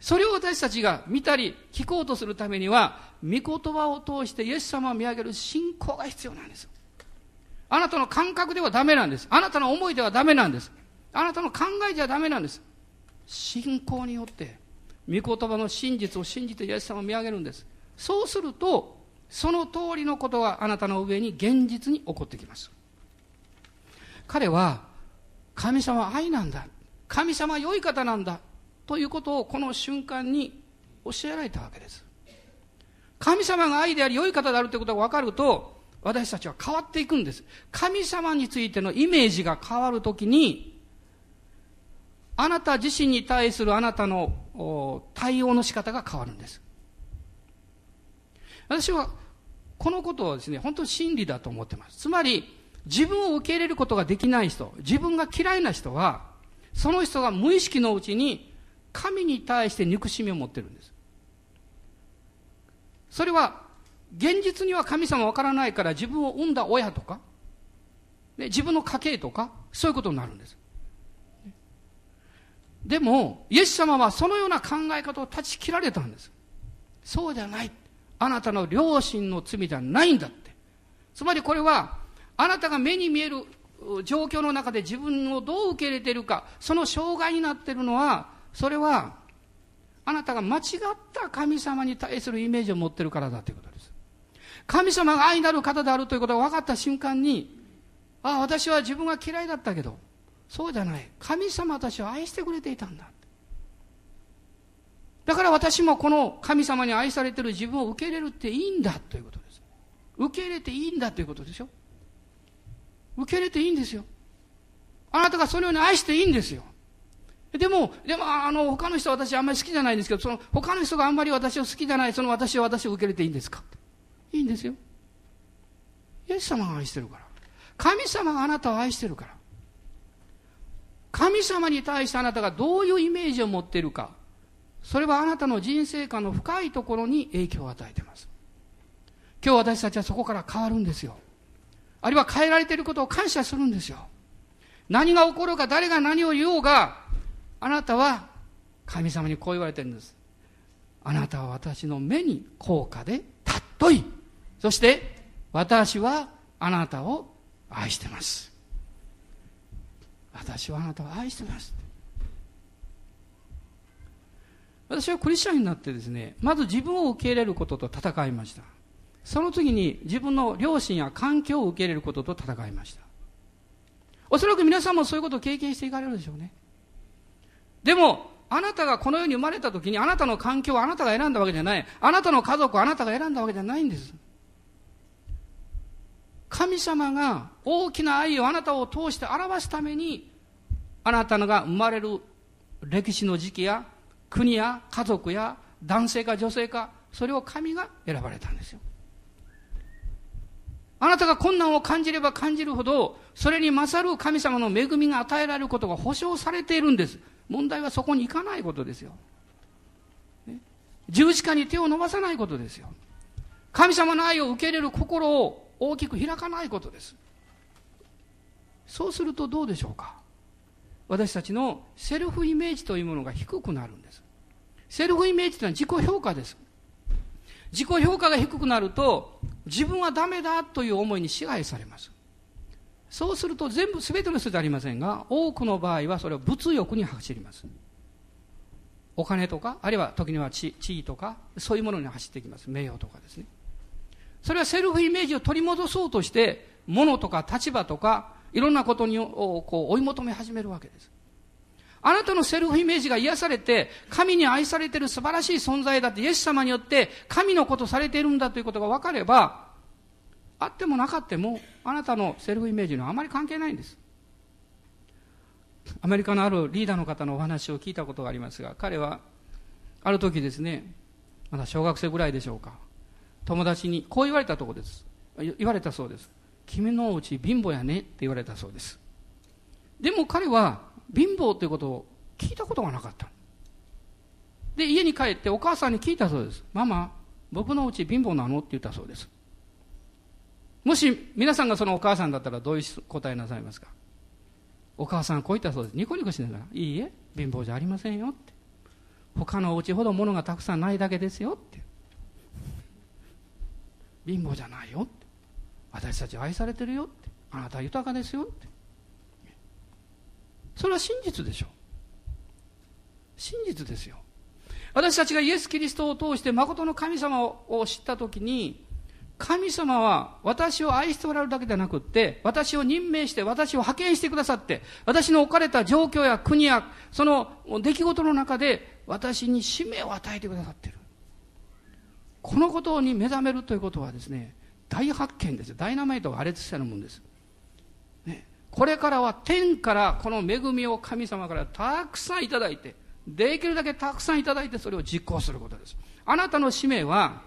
Speaker 1: それを私たちが見たり聞こうとするためには、御言葉を通してイエス様を見上げる信仰が必要なんです。あなたの感覚ではダメなんです。あなたの思いではダメなんです。あなたの考えじゃダメなんです。信仰によって御言葉の真実を信じてイエス様を見上げるんですそうするとその通りのことがあなたの上に現実に起こってきます彼は神様は愛なんだ神様良い方なんだということをこの瞬間に教えられたわけです神様が愛であり良い方であるということが分かると私たちは変わっていくんです神様についてのイメージが変わるときにあなた自身に対するあなたの対応の仕方が変わるんです。私はこのことをですね、本当に真理だと思ってます。つまり、自分を受け入れることができない人、自分が嫌いな人は、その人が無意識のうちに神に対して憎しみを持ってるんです。それは、現実には神様わからないから自分を産んだ親とか、ね、自分の家系とか、そういうことになるんです。でも、イエス様はそのような考え方を断ち切られたんです。そうじゃない。あなたの良心の罪じゃないんだって。つまりこれは、あなたが目に見える状況の中で自分をどう受け入れているか、その障害になっているのは、それは、あなたが間違った神様に対するイメージを持ってるからだということです。神様が愛なる方であるということが分かった瞬間に、ああ、私は自分が嫌いだったけど、そうじゃない。神様私を愛してくれていたんだ。だから私もこの神様に愛されている自分を受け入れるっていいんだということです。受け入れていいんだということでしょ。受け入れていいんですよ。あなたがそのように愛していいんですよ。でも、でも、あの、他の人は私あんまり好きじゃないんですけど、その、他の人があんまり私を好きじゃない、その私を私を受け入れていいんですか？いいんですよ。イエス様が愛してるから。神様があなたを愛してるから。神様に対してあなたがどういうイメージを持っているか。それはあなたの人生観の深いところに影響を与えています。今日私たちはそこから変わるんですよ。あるいは変えられていることを感謝するんですよ。何が起こるか誰が何を言おうが、あなたは神様にこう言われてるんです。あなたは私の目に高価で尊い。そして私はあなたを愛してます。私はあなたを愛してます。私はクリスチャンになってですね、まず自分を受け入れることと戦いました。その次に自分の両親や環境を受け入れることと戦いました。おそらく皆さんもそういうことを経験していかれるでしょうね。でも、あなたがこの世に生まれた時にあなたの環境はあなたが選んだわけじゃない。あなたの家族はあなたが選んだわけじゃないんです。神様が大きな愛をあなたを通して表すために、あなたが生まれる歴史の時期や国や家族や男性か女性か、それを神が選ばれたんですよ。あなたが困難を感じれば感じるほど、それに勝る神様の恵みが与えられることが保証されているんです。問題はそこに行かないことですよ。ね、十字架に手を伸ばさないことですよ。神様の愛を受け入れる心を大きく開かないことです。そうするとどうでしょうか私たちのセルフイメージというものが低くなるんです。セルフイメージというのは自己評価です。自己評価が低くなると、自分はダメだという思いに支配されます。そうすると全部全ての人じゃありませんが、多くの場合はそれは物欲に走ります。お金とか、あるいは時には地地位とか、そういうものに走ってきます。名誉とかですね。それはセルフイメージを取り戻そうとして、物とか立場とか、いろんなことにこう追い求め始めるわけです。あなたのセルフイメージが癒されて、神に愛されてる素晴らしい存在だって、イエス様によって神のことされているんだということが分かれば、あってもなかっても、あなたのセルフイメージにはあまり関係ないんです。アメリカのあるリーダーの方のお話を聞いたことがありますが、彼は、ある時ですね、まだ小学生ぐらいでしょうか、友達にこう言われたとこです。言われたそうです。君のうち貧乏やねって言われたそうです。でも彼は貧乏ということを聞いたことがなかった。で、家に帰ってお母さんに聞いたそうです。ママ、僕のうち貧乏なの？って言ったそうです。もし皆さんがそのお母さんだったらどういう答えなさいますか？お母さんこう言ったそうです。ニコニコしながら、いいえ、貧乏じゃありませんよって。他のお家ほど物がたくさんないだけですよって。貧乏じゃないよって。私たち愛されてるよって。あなた豊かですよって。それは真実でしょう。真実ですよ。私たちがイエス・キリストを通して誠の神様を知ったときに、神様は私を愛しておられるだけではなくって、私を任命して私を派遣してくださって、私の置かれた状況や国やその出来事の中で私に使命を与えてくださっている。このことに目覚めるということはですね、大発見です。ダイナマイトが破裂したようなもんです。これからは天からこの恵みを神様からたくさんいただいて、できるだけたくさんいただいてそれを実行することです。あなたの使命は、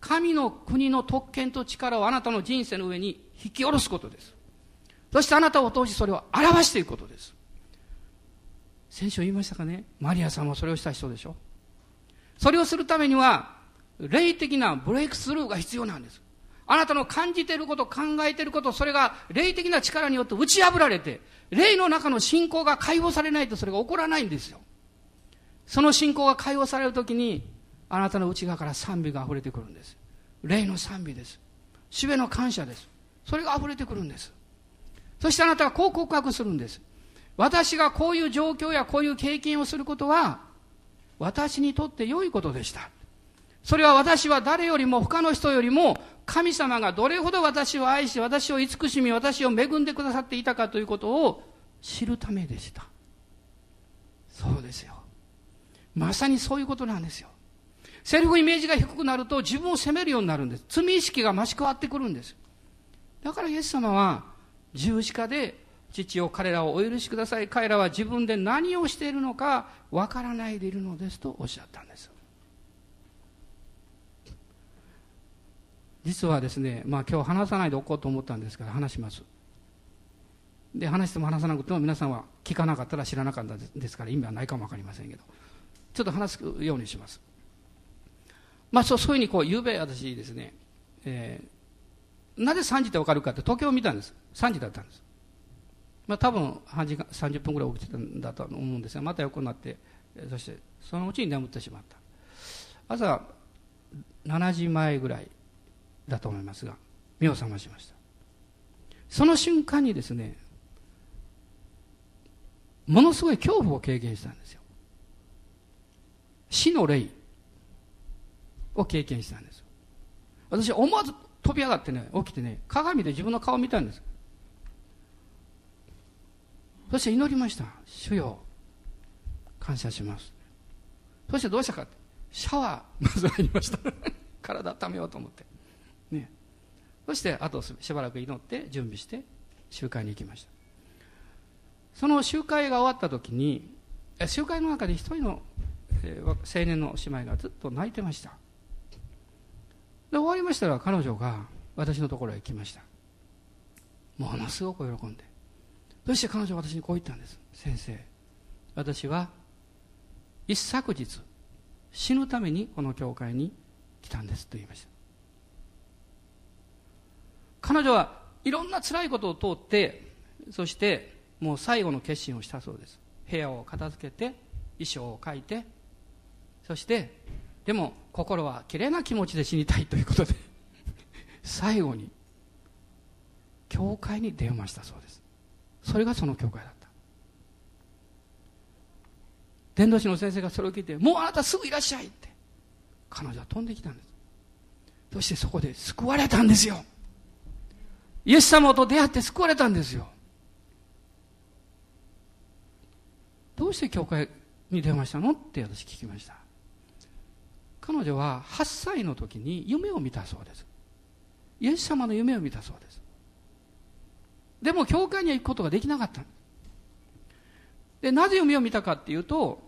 Speaker 1: 神の国の特権と力をあなたの人生の上に引き下ろすことです。そしてあなたを通しそれを表していくことです。先週言いましたかね？マリアさんもそれをした人でしょ？それをするためには、霊的なブレイクスルーが必要なんです。あなたの感じていること、考えていること、それが霊的な力によって打ち破られて、霊の中の信仰が解放されないとそれが起こらないんですよ。その信仰が解放されるときに、あなたの内側から賛美が溢れてくるんです。霊の賛美です。主への感謝です。それが溢れてくるんです。そしてあなたはこう告白するんです。私がこういう状況やこういう経験をすることは、私にとって良いことでした。それは私は誰よりも他の人よりも神様がどれほど私を愛し、私を慈しみ、私を恵んでくださっていたかということを知るためでした。そうですよ。まさにそういうことなんですよ。セルフイメージが低くなると自分を責めるようになるんです。罪意識が増し加わってくるんです。だからイエス様は十字架で父を彼らをお許しください。彼らは自分で何をしているのかわからないでいるのですとおっしゃったんです。実はですね、まあ今日話さないでおこうと思ったんですから話します。で、話しても話さなくても皆さんは聞かなかったら知らなかったですから意味はないかもわかりませんけど、ちょっと話すようにします。まあそうそういうふうにこう、ゆうべ私ですね、えー、なぜ3時ってわかるかって時計を見たんです。3時だったんです。まあ多分半時間、30分ぐらい起きてたんだと思うんですが、また横になって、そしてそのうちに眠ってしまった。朝7時前ぐらいだと思いますが、目を覚ましました。その瞬間にですね、ものすごい恐怖を経験したんですよ。死の霊を経験したんです。私思わず飛び上がってね、起きてね、鏡で自分の顔を見たんです。そして祈りました。主よ、感謝します。そしてどうしたかシャワー、まず入りました。<laughs> 体温めようと思って。そして、あとしばらく祈って準備して集会に行きました。その集会が終わった時に、集会の中で一人の、青年の姉妹がずっと泣いてました。で、終わりましたら彼女が私のところへ来ました。ものすごく喜んで。そして彼女は私にこう言ったんです。先生、私は一昨日死ぬためにこの教会に来たんですと言いました。彼女はいろんな辛いことを通って、そしてもう最後の決心をしたそうです。部屋を片付けて、衣装を書いて、そしてでも心はきれいな気持ちで死にたいということで <laughs> 最後に教会に電話したそうです。それがその教会だった。伝道師の先生がそれを聞いてもうあなたすぐいらっしゃいって。彼女は飛んできたんです。そしてそこで救われたんですよ。イエス様と出会って救われたんですよ。どうして教会に電話したの？って私聞きました。彼女は8歳の時に夢を見たそうです。イエス様の夢を見たそうです。でも教会には行くことができなかった。でなぜ夢を見たかっていうと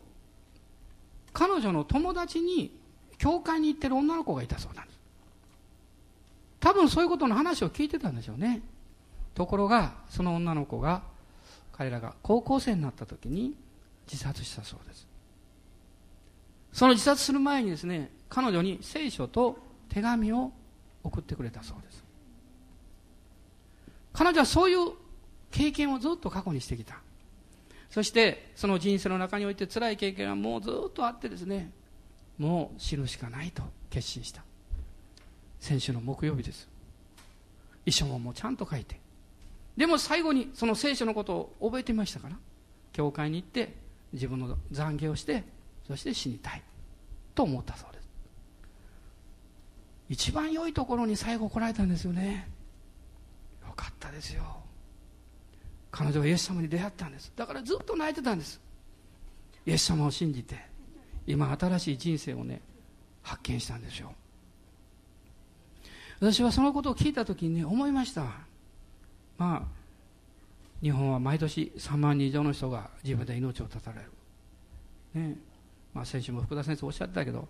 Speaker 1: 彼女の友達に教会に行ってる女の子がいたそうなんです。多分そういうことの話を聞いてたんでしょうね。ところがその女の子が彼らが高校生になった時に自殺したそうです。その自殺する前にですね彼女に聖書と手紙を送ってくれたそうです。彼女はそういう経験をずっと過去にしてきた。そしてその人生の中において辛い経験がもうずっとあってですねもう死ぬしかないと決心した。先週の木曜日です。遺書ももうちゃんと書いて。でも最後にその聖書のことを覚えていましたから教会に行って自分の懺悔をしてそして死にたい。と思ったそうです。一番良いところに最後来られたんですよね。よかったですよ。彼女はイエス様に出会ったんです。だからずっと泣いてたんです。イエス様を信じて今新しい人生をね発見したんですよ。私はそのことを聞いた時にね思いました。まあ日本は毎年3万人以上の人が自分で命を絶たれる。ね。まあ、先週も福田先生おっしゃってたけど、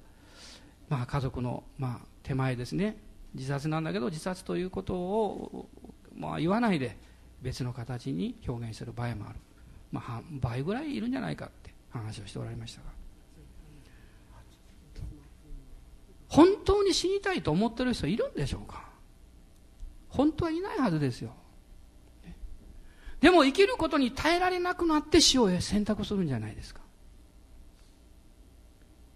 Speaker 1: まあ、家族の、まあ、手前ですね。自殺なんだけど自殺ということを、まあ、言わないで別の形に表現する場合もある、まあ、倍ぐらいいるんじゃないかって話をしておられましたが。本当に死にたいと思ってる人いるんでしょうか？本当はいないはずですよでも生きることに耐えられなくなって死を選択するんじゃないですか？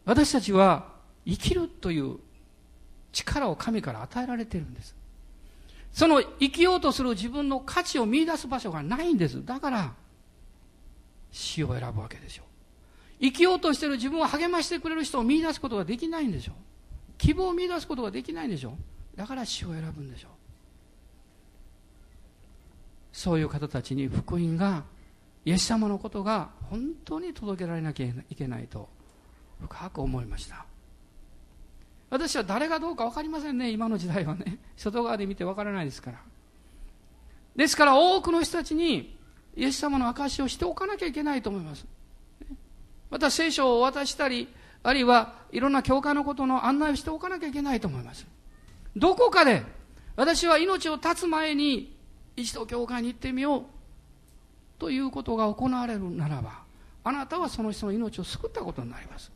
Speaker 1: 私たちは生きるという力を神から与えられているんです。その生きようとする自分の価値を見出す場所がないんです。だから、死を選ぶわけでしょう。生きようとしている自分を励ましてくれる人を見出すことができないんでしょう。希望を見出すことができないんでしょ？だから死を選ぶんでしょ？う。そういう方たちに福音が、イエス様のことが本当に届けられなきゃいけないと深く思いました私は誰がどうか分かりませんね今の時代はね外側で見て分からないですからですから多くの人たちにイエス様の証しをしておかなきゃいけないと思いますまた聖書を渡したりあるいはいろんな教会のことの案内をしておかなきゃいけないと思います。どこかで私は命を絶つ前に一度教会に行ってみようということが行われるならばあなたはその人の命を救ったことになります。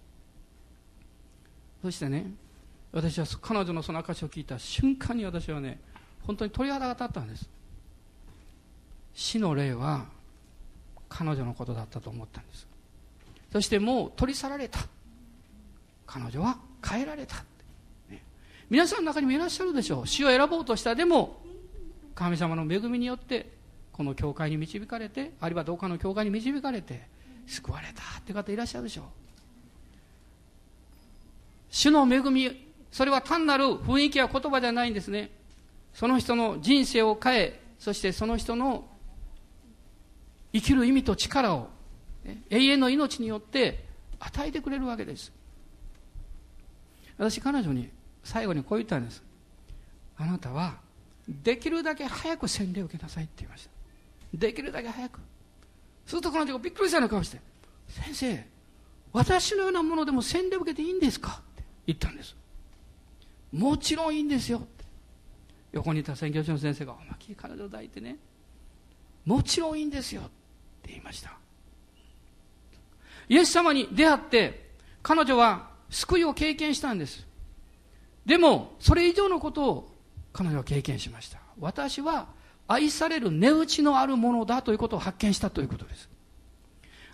Speaker 1: そしてね私は彼女のその証を聞いた瞬間に私はね本当に鳥肌が立ったんです。死の霊は彼女のことだったと思ったんです。そしてもう取り去られた。彼女は変えられた、ね、皆さんの中にもいらっしゃるでしょう。死を選ぼうとしたでも神様の恵みによってこの教会に導かれてあるいはどうかの教会に導かれて救われたって方いらっしゃるでしょう。主の恵みそれは単なる雰囲気や言葉じゃないんですね。その人の人生を変えそしてその人の生きる意味と力を永遠の命によって与えてくれるわけです。私彼女に最後にこう言ったんです。あなたはできるだけ早く洗礼を受けなさいって言いました。できるだけ早く。すると彼女がびっくりしたような顔して先生私のようなものでも洗礼を受けていいんですか？って言ったんです。もちろんいいんですよ。って横にいた宣教師の先生が「おまき彼女抱いてね。もちろんいいんですよ」って言いました。イエス様に出会って彼女は救いを経験したんです。でもそれ以上のことを彼女は経験しました。私は愛される値打ちのあるものだということを発見したということです。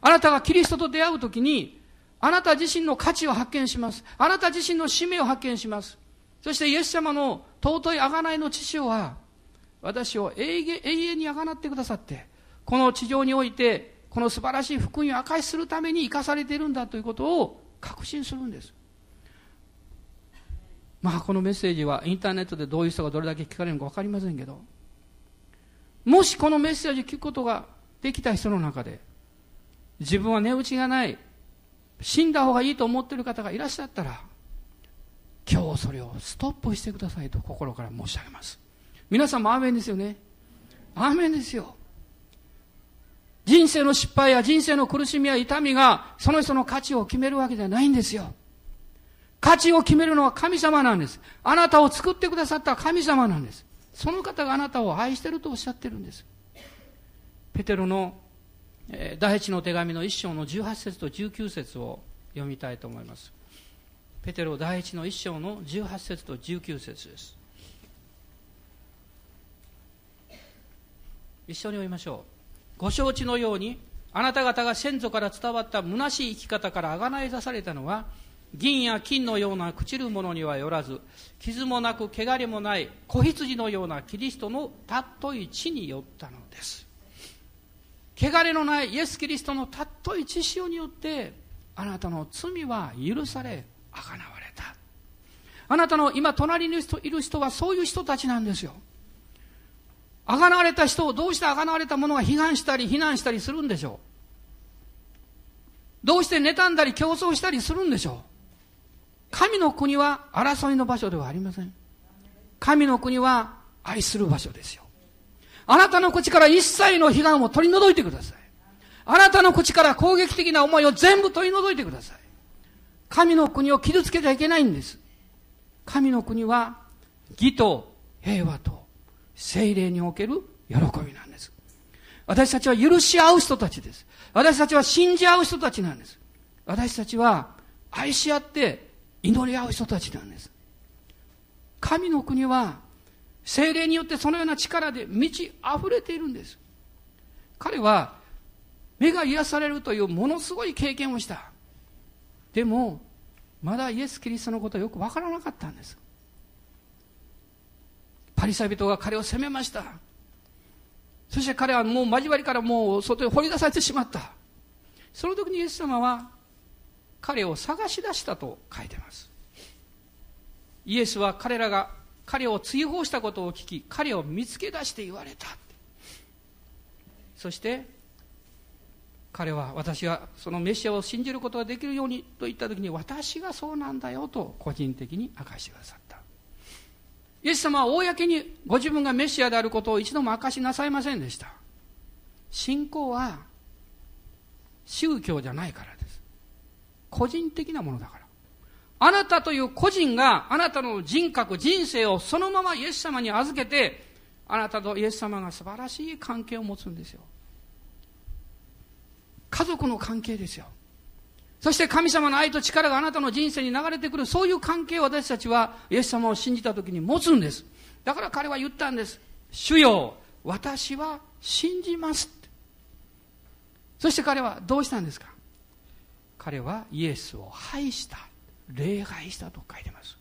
Speaker 1: あなたがキリストと出会うときにあなた自身の価値を発見します。あなた自身の使命を発見します。そしてイエス様の尊い贖いの父は私を永遠に贖ってくださってこの地上においてこの素晴らしい福音を明かしするために生かされているんだということを確信するんです。まあこのメッセージはインターネットでどういう人がどれだけ聞かれるのか分かりませんけどもしこのメッセージを聞くことができた人の中で自分は値打ちがない死んだ方がいいと思っている方がいらっしゃったら今日それをストップしてくださいと心から申し上げます。皆さんもアーメンですよね。アーメンですよ。人生の失敗や人生の苦しみや痛みがその人の価値を決めるわけではないんですよ。価値を決めるのは神様なんです。あなたを作ってくださった神様なんです。その方があなたを愛してるとおっしゃってるんです。ペテロの、えー、第一の手紙の一章の18節と19節を読みたいと思います。ペテロ第一の一章の18節と19節です。一緒に読みましょう。ご承知のようにあなた方が先祖から伝わった虚しい生き方からあがない出されたのは銀や金のような朽ちるものにはよらず傷もなく汚れもない子羊のようなキリストの尊い血によったのです。汚れのないイエス・キリストの尊い血潮によってあなたの罪は許されあがなわれた。あなたの今隣にいる人はそういう人たちなんですよ。あがなわれた人をどうしてあがなわれた者が批判したり非難したりするんでしょう？どうして妬んだり競争したりするんでしょう？神の国は争いの場所ではありません。神の国は愛する場所ですよ。あなたの口から一切の批判を取り除いてください。あなたの口から攻撃的な思いを全部取り除いてください。神の国を傷つけちゃいけないんです。神の国は義と平和と精霊における喜びなんです。私たちは許し合う人たちです。私たちは信じ合う人たちなんです。私たちは愛し合って祈り合う人たちなんです。神の国は精霊によってそのような力で満ち溢れているんです。彼は目が癒されるというものすごい経験をした。でも、まだイエス・キリストのことはよくわからなかったんです。パリサイ人が彼を責めました。そして彼はもう交わりからもう外へ掘り出されてしまった。その時にイエス様は彼を探し出したと書いてます。イエスは彼らが彼を追放したことを聞き彼を見つけ出して言われた。そして彼は私はそのメシアを信じることができるようにと言った時に私がそうなんだよと個人的に明かしてくださった。イエス様は公にご自分がメシアであることを一度も明かしなさいませんでした。信仰は宗教じゃないからです。個人的なものだから。あなたという個人があなたの人格、人生をそのままイエス様に預けて、あなたとイエス様が素晴らしい関係を持つんですよ。家族の関係ですよ。そして神様の愛と力があなたの人生に流れてくる、そういう関係を私たちはイエス様を信じた時に持つんです。だから彼は言ったんです。主よ、私は信じますそして彼はどうしたんですか？彼はイエスを拝した。礼拝したと書いてます。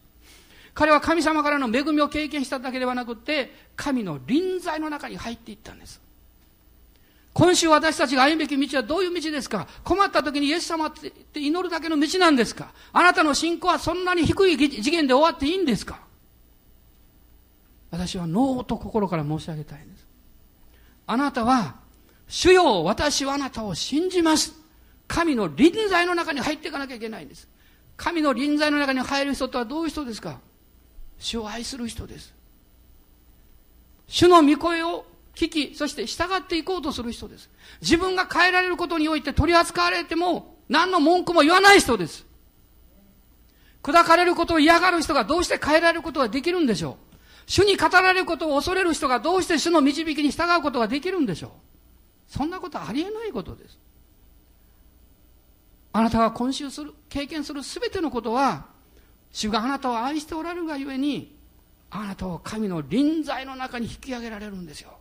Speaker 1: 彼は神様からの恵みを経験しただけではなくて、神の臨在の中に入っていったんです。今週私たちが歩むべき道はどういう道ですか？困った時にイエス様って祈るだけの道なんですか？あなたの信仰はそんなに低い次元で終わっていいんですか？私は脳と心から申し上げたいんです。あなたは、主よ、私はあなたを信じます。神の臨在の中に入っていかなきゃいけないんです。神の臨在の中に入る人とはどういう人ですか？主を愛する人です。主の御声を聞き、そして従っていこうとする人です。自分が変えられることにおいて取り扱われても、何の文句も言わない人です。砕かれることを嫌がる人がどうして変えられることができるんでしょう主に語られることを恐れる人がどうして主の導きに従うことができるんでしょうそんなことはありえないことです。あなたが今週する、経験するすべてのことは、主があなたを愛しておられるがゆえに、あなたを神の臨在の中に引き上げられるんですよ。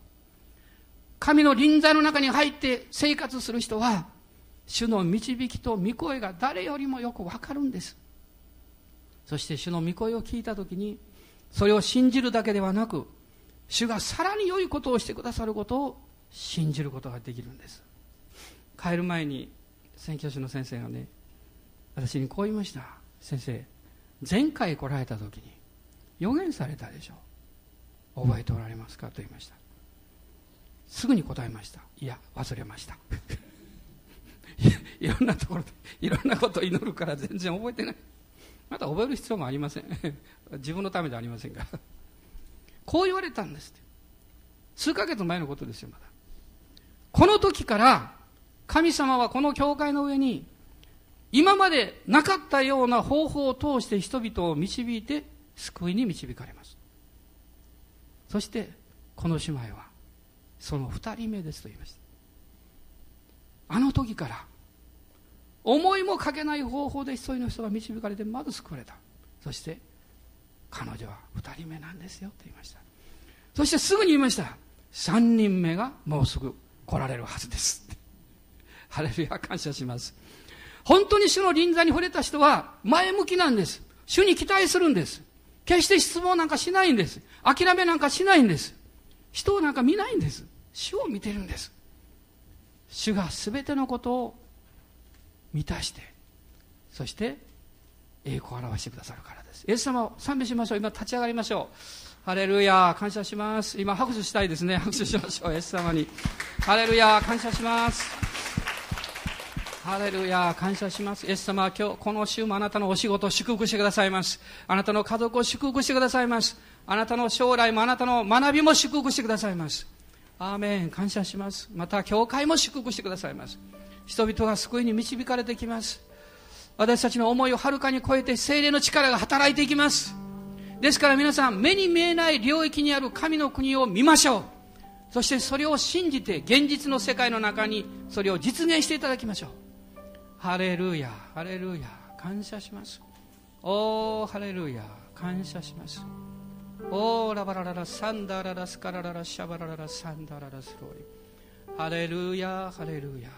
Speaker 1: 神の臨在の中に入って生活する人は、主の導きと御声が誰よりもよくわかるんです。そして主の御声を聞いたときに、それを信じるだけではなく、主がさらに良いことをしてくださることを信じることができるんです。帰る前に宣教師の先生がね、私にこう言いました。先生、前回来られた時に予言されたでしょう。覚えておられますか？と言いました。すぐに答えました。いや、忘れました。<laughs> いろんなところで、いろんなことを祈るから全然覚えてない。また覚える必要もありません。<laughs> 自分のためではありませんが。<laughs> こう言われたんです。数ヶ月前のことですよ、まだ。この時から神様はこの教会の上に今までなかったような方法を通して人々を導いて救いに導かれますそしてこの姉妹はその二人目ですと言いましたあの時から思いもかけない方法で一人の人が導かれてまず救われたそして彼女は二人目なんですよと言いましたそしてすぐに言いました三人目がもうすぐ来られるはずです <laughs> ハレルヤ感謝します。本当に主の臨在に触れた人は前向きなんです。主に期待するんです。決して失望なんかしないんです。諦めなんかしないんです。人をなんか見ないんです。主を見てるんです。主が全てのことを満たして、そして栄光を表してくださるからです。イエス様を賛美しましょう。今立ち上がりましょう。ハレルヤ感謝します。今拍手したいですね。拍手しましょう。イエス様に。ハレルヤ感謝します。ハレルヤ感謝します。イエス様は今日、この週もあなたのお仕事を祝福してくださいます。あなたの家族を祝福してくださいます。あなたの将来もあなたの学びも祝福してくださいます。アーメン感謝します。また、教会も祝福してくださいます。人々が救いに導かれてきます。私たちの思いをはるかに超えて精霊の力が働いていきます。ですから皆さん、目に見えない領域にある神の国を見ましょう。そしてそれを信じて現実の世界の中にそれを実現していただきましょう。ハレルヤハレルヤ感謝しますおーハレルヤ感謝しますおーラバラララサンダララスカラララシャバラララサンダララスローリハレルヤハレルヤ。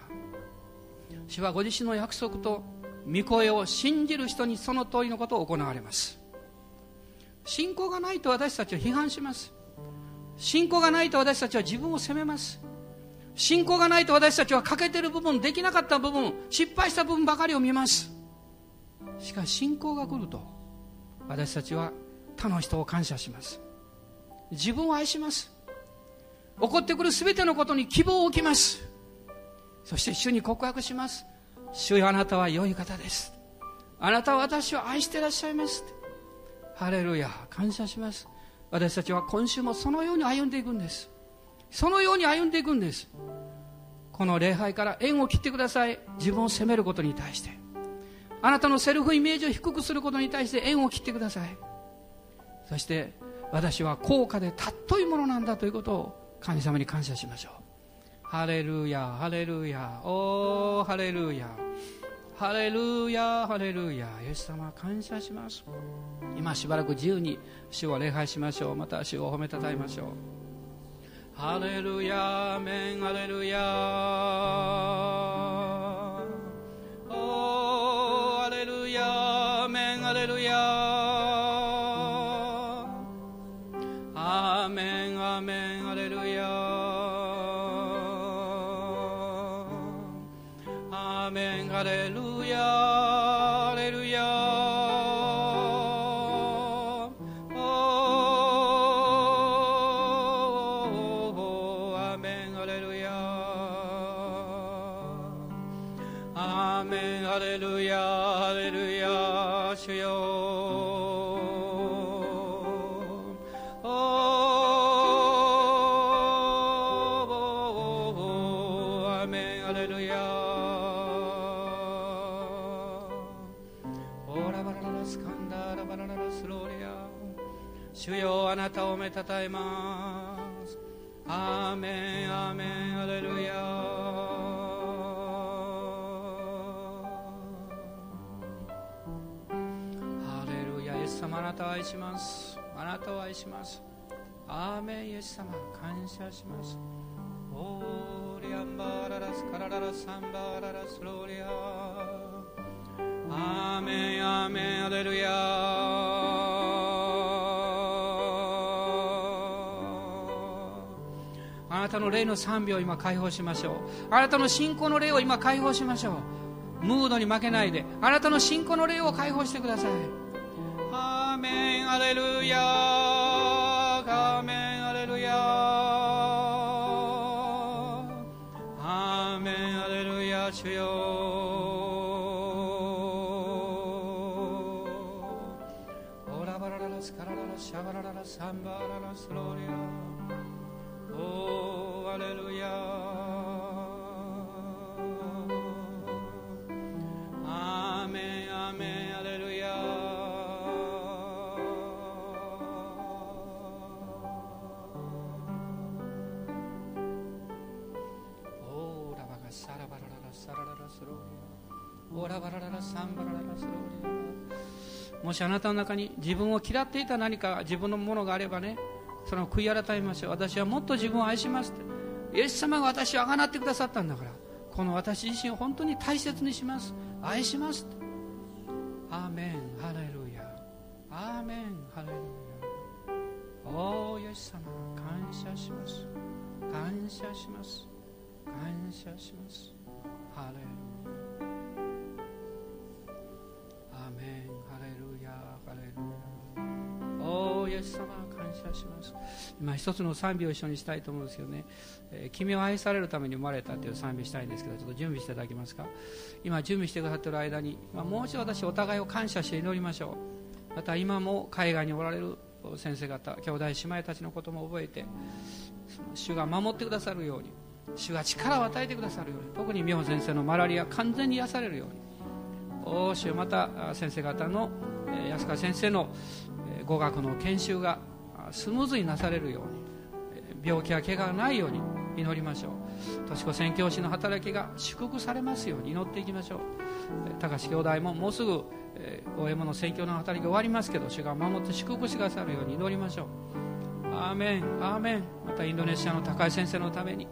Speaker 1: 主はご自身の約束と御声を信じる人にその通りのことを行われます。信仰がないと私たちは批判します。信仰がないと私たちは自分を責めます。信仰がないと私たちは欠けてる部分できなかった部分失敗した部分ばかりを見ます。しかし信仰が来ると私たちは他の人を感謝します。自分を愛します。起こってくる全てのことに希望を置きます。そして主に告白します。主よあなたは良い方です。あなたは私を愛していらっしゃいます。ハレルヤ感謝します。私たちは今週もそのように歩んでいくんです。そのように歩んでいくんです。この礼拝から縁を切ってください。自分を責めることに対して。あなたのセルフイメージを低くすることに対して縁を切ってください。そして私は高価で尊いものなんだということを神様に感謝しましょう。ハレルヤハレルヤおーハレルヤ。ハレルヤハレルヤ。イエス様感謝します。今しばらく自由に主を礼拝しましょう。また主を褒めたたえましょう。ハレルヤメンハレルヤ。たたえます。アーメンアーメンハレルヤハレルヤイエス様あなたを愛します。あなたを愛します。アーメンイエス様感謝します。オーリアンバーララスカラララサンバーララスローリアアーメンアーメンハレルヤなたの霊の賛美を今解放しましょう。あなたの信仰の霊を今解放しましょう。ムードに負けないであなたの信仰の霊を解放してください。アーメンアレルヤアーメンアレルヤアーメンアレルヤ主よ。オラバラララスカラララシャバラララサンバララスローリもしあなたの中に自分を嫌っていた何か自分のものがあればねそれを悔い改めましょう。私はもっと自分を愛しますって。イエス様が私をあがなってくださったんだから。この私自身を本当に大切にします。愛しますって。アーメン。ハレルヤ。アーメン。ハレルヤ。おーイエス様感謝します。感謝します。感謝します。ハレルヤ。アーメン。ハレルヤ。ハレルヤ。おーイエス様。謝します。今一つの賛美を一緒にしたいと思うんですけどね、えー君を愛されるために生まれたという賛美したいんですけどちょっと準備していただけますか？今準備してくださってる間に、まあ、もう一度私お互いを感謝して祈りましょう。また今も海外におられる先生方兄弟姉妹たちのことも覚えてその主が守ってくださるように主が力を与えてくださるように特に美穂先生のマラリア完全に癒されるように。おー主また先生方の、安川先生の、語学の研修がスムーズになされるように、病気や怪我がないように祈りましょう。とし子宣教師の働きが祝福されますように祈っていきましょう、高橋兄弟ももうすぐ、えー、OM の宣教の働きが終わりますけど主が守って祝福してくださるように祈りましょう。アーメンアーメン。またインドネシアの高井先生のために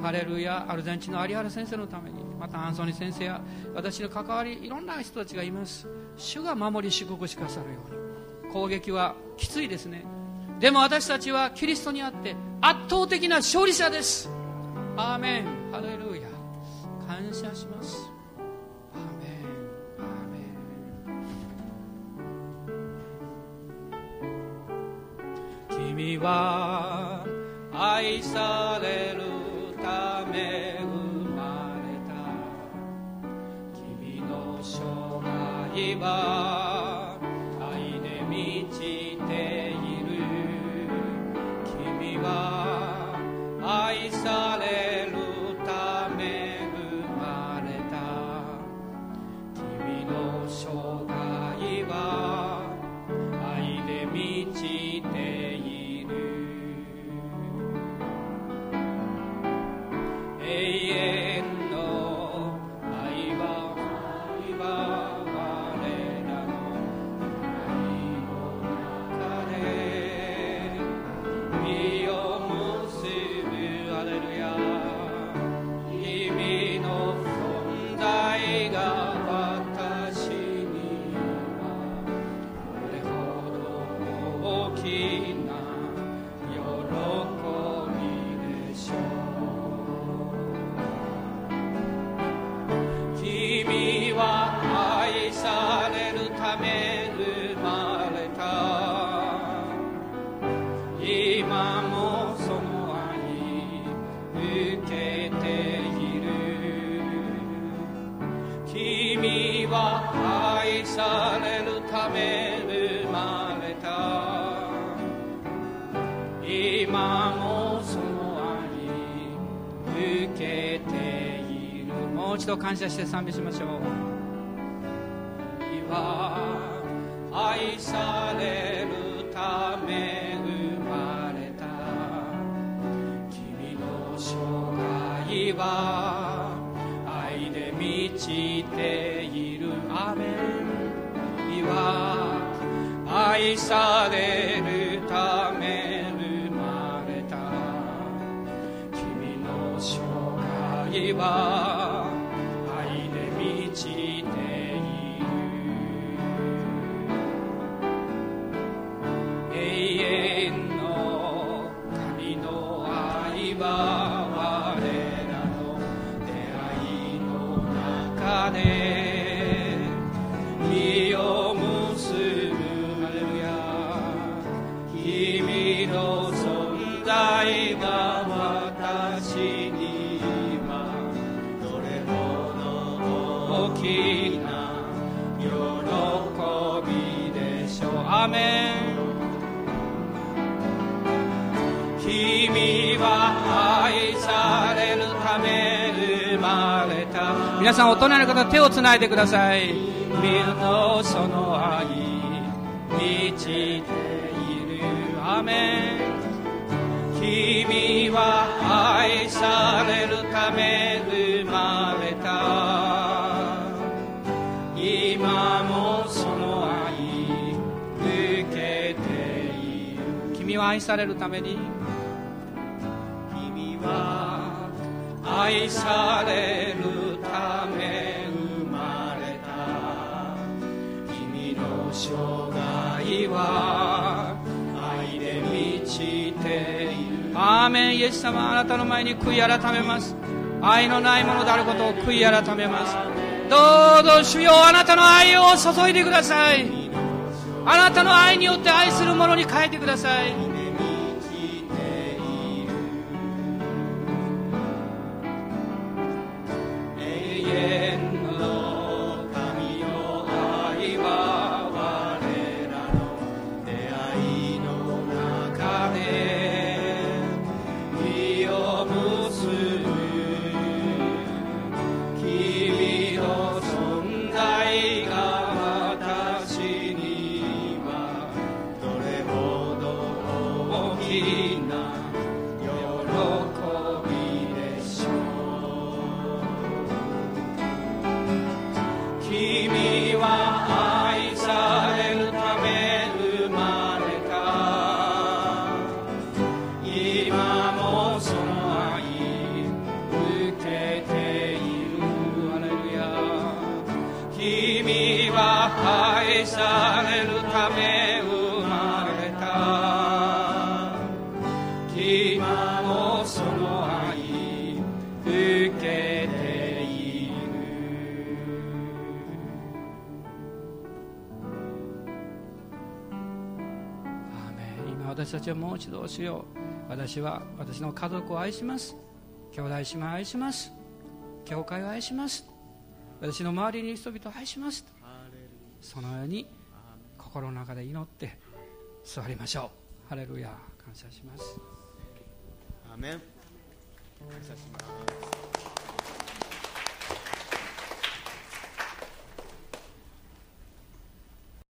Speaker 1: ハレルヤアルゼンチンの有原先生のためにまたアンソニー先生や私の関わりいろんな人たちがいます。主が守り祝福してくださるように。攻撃はきついですね。でも私たちはキリストにあって圧倒的な勝利者です。アーメン。ハレルヤ。感謝します。アーメン。アーメン。君は愛されるため生まれた。君の生涯はは愛されるため生まれた。今もその愛受けている。もう一度感謝して賛美しましょう。は愛されるため生まれた。君の生涯は愛で満ち愛されるため生まれた。君の生涯は皆さんお隣の方手をつないでください。水のその愛満ちている。アーメン。君は愛されるため生まれた。今もその愛受けている。君は愛されるために。君は愛されるため生まれた君の生涯は愛で満ちている。アーメンイエス様あなたの前に悔い改めます。愛のないものであることを悔い改めます。どうぞ主よあなたの愛を注いでください。あなたの愛によって愛する者に変えてください。私たちはもう一度主よ私は私の家族を愛します。兄弟姉妹を愛します。教会を愛します。私の周りにいる人々を愛します。そのように心の中で祈って座りましょう。ハレルヤ感謝します。
Speaker 2: アメン感謝します。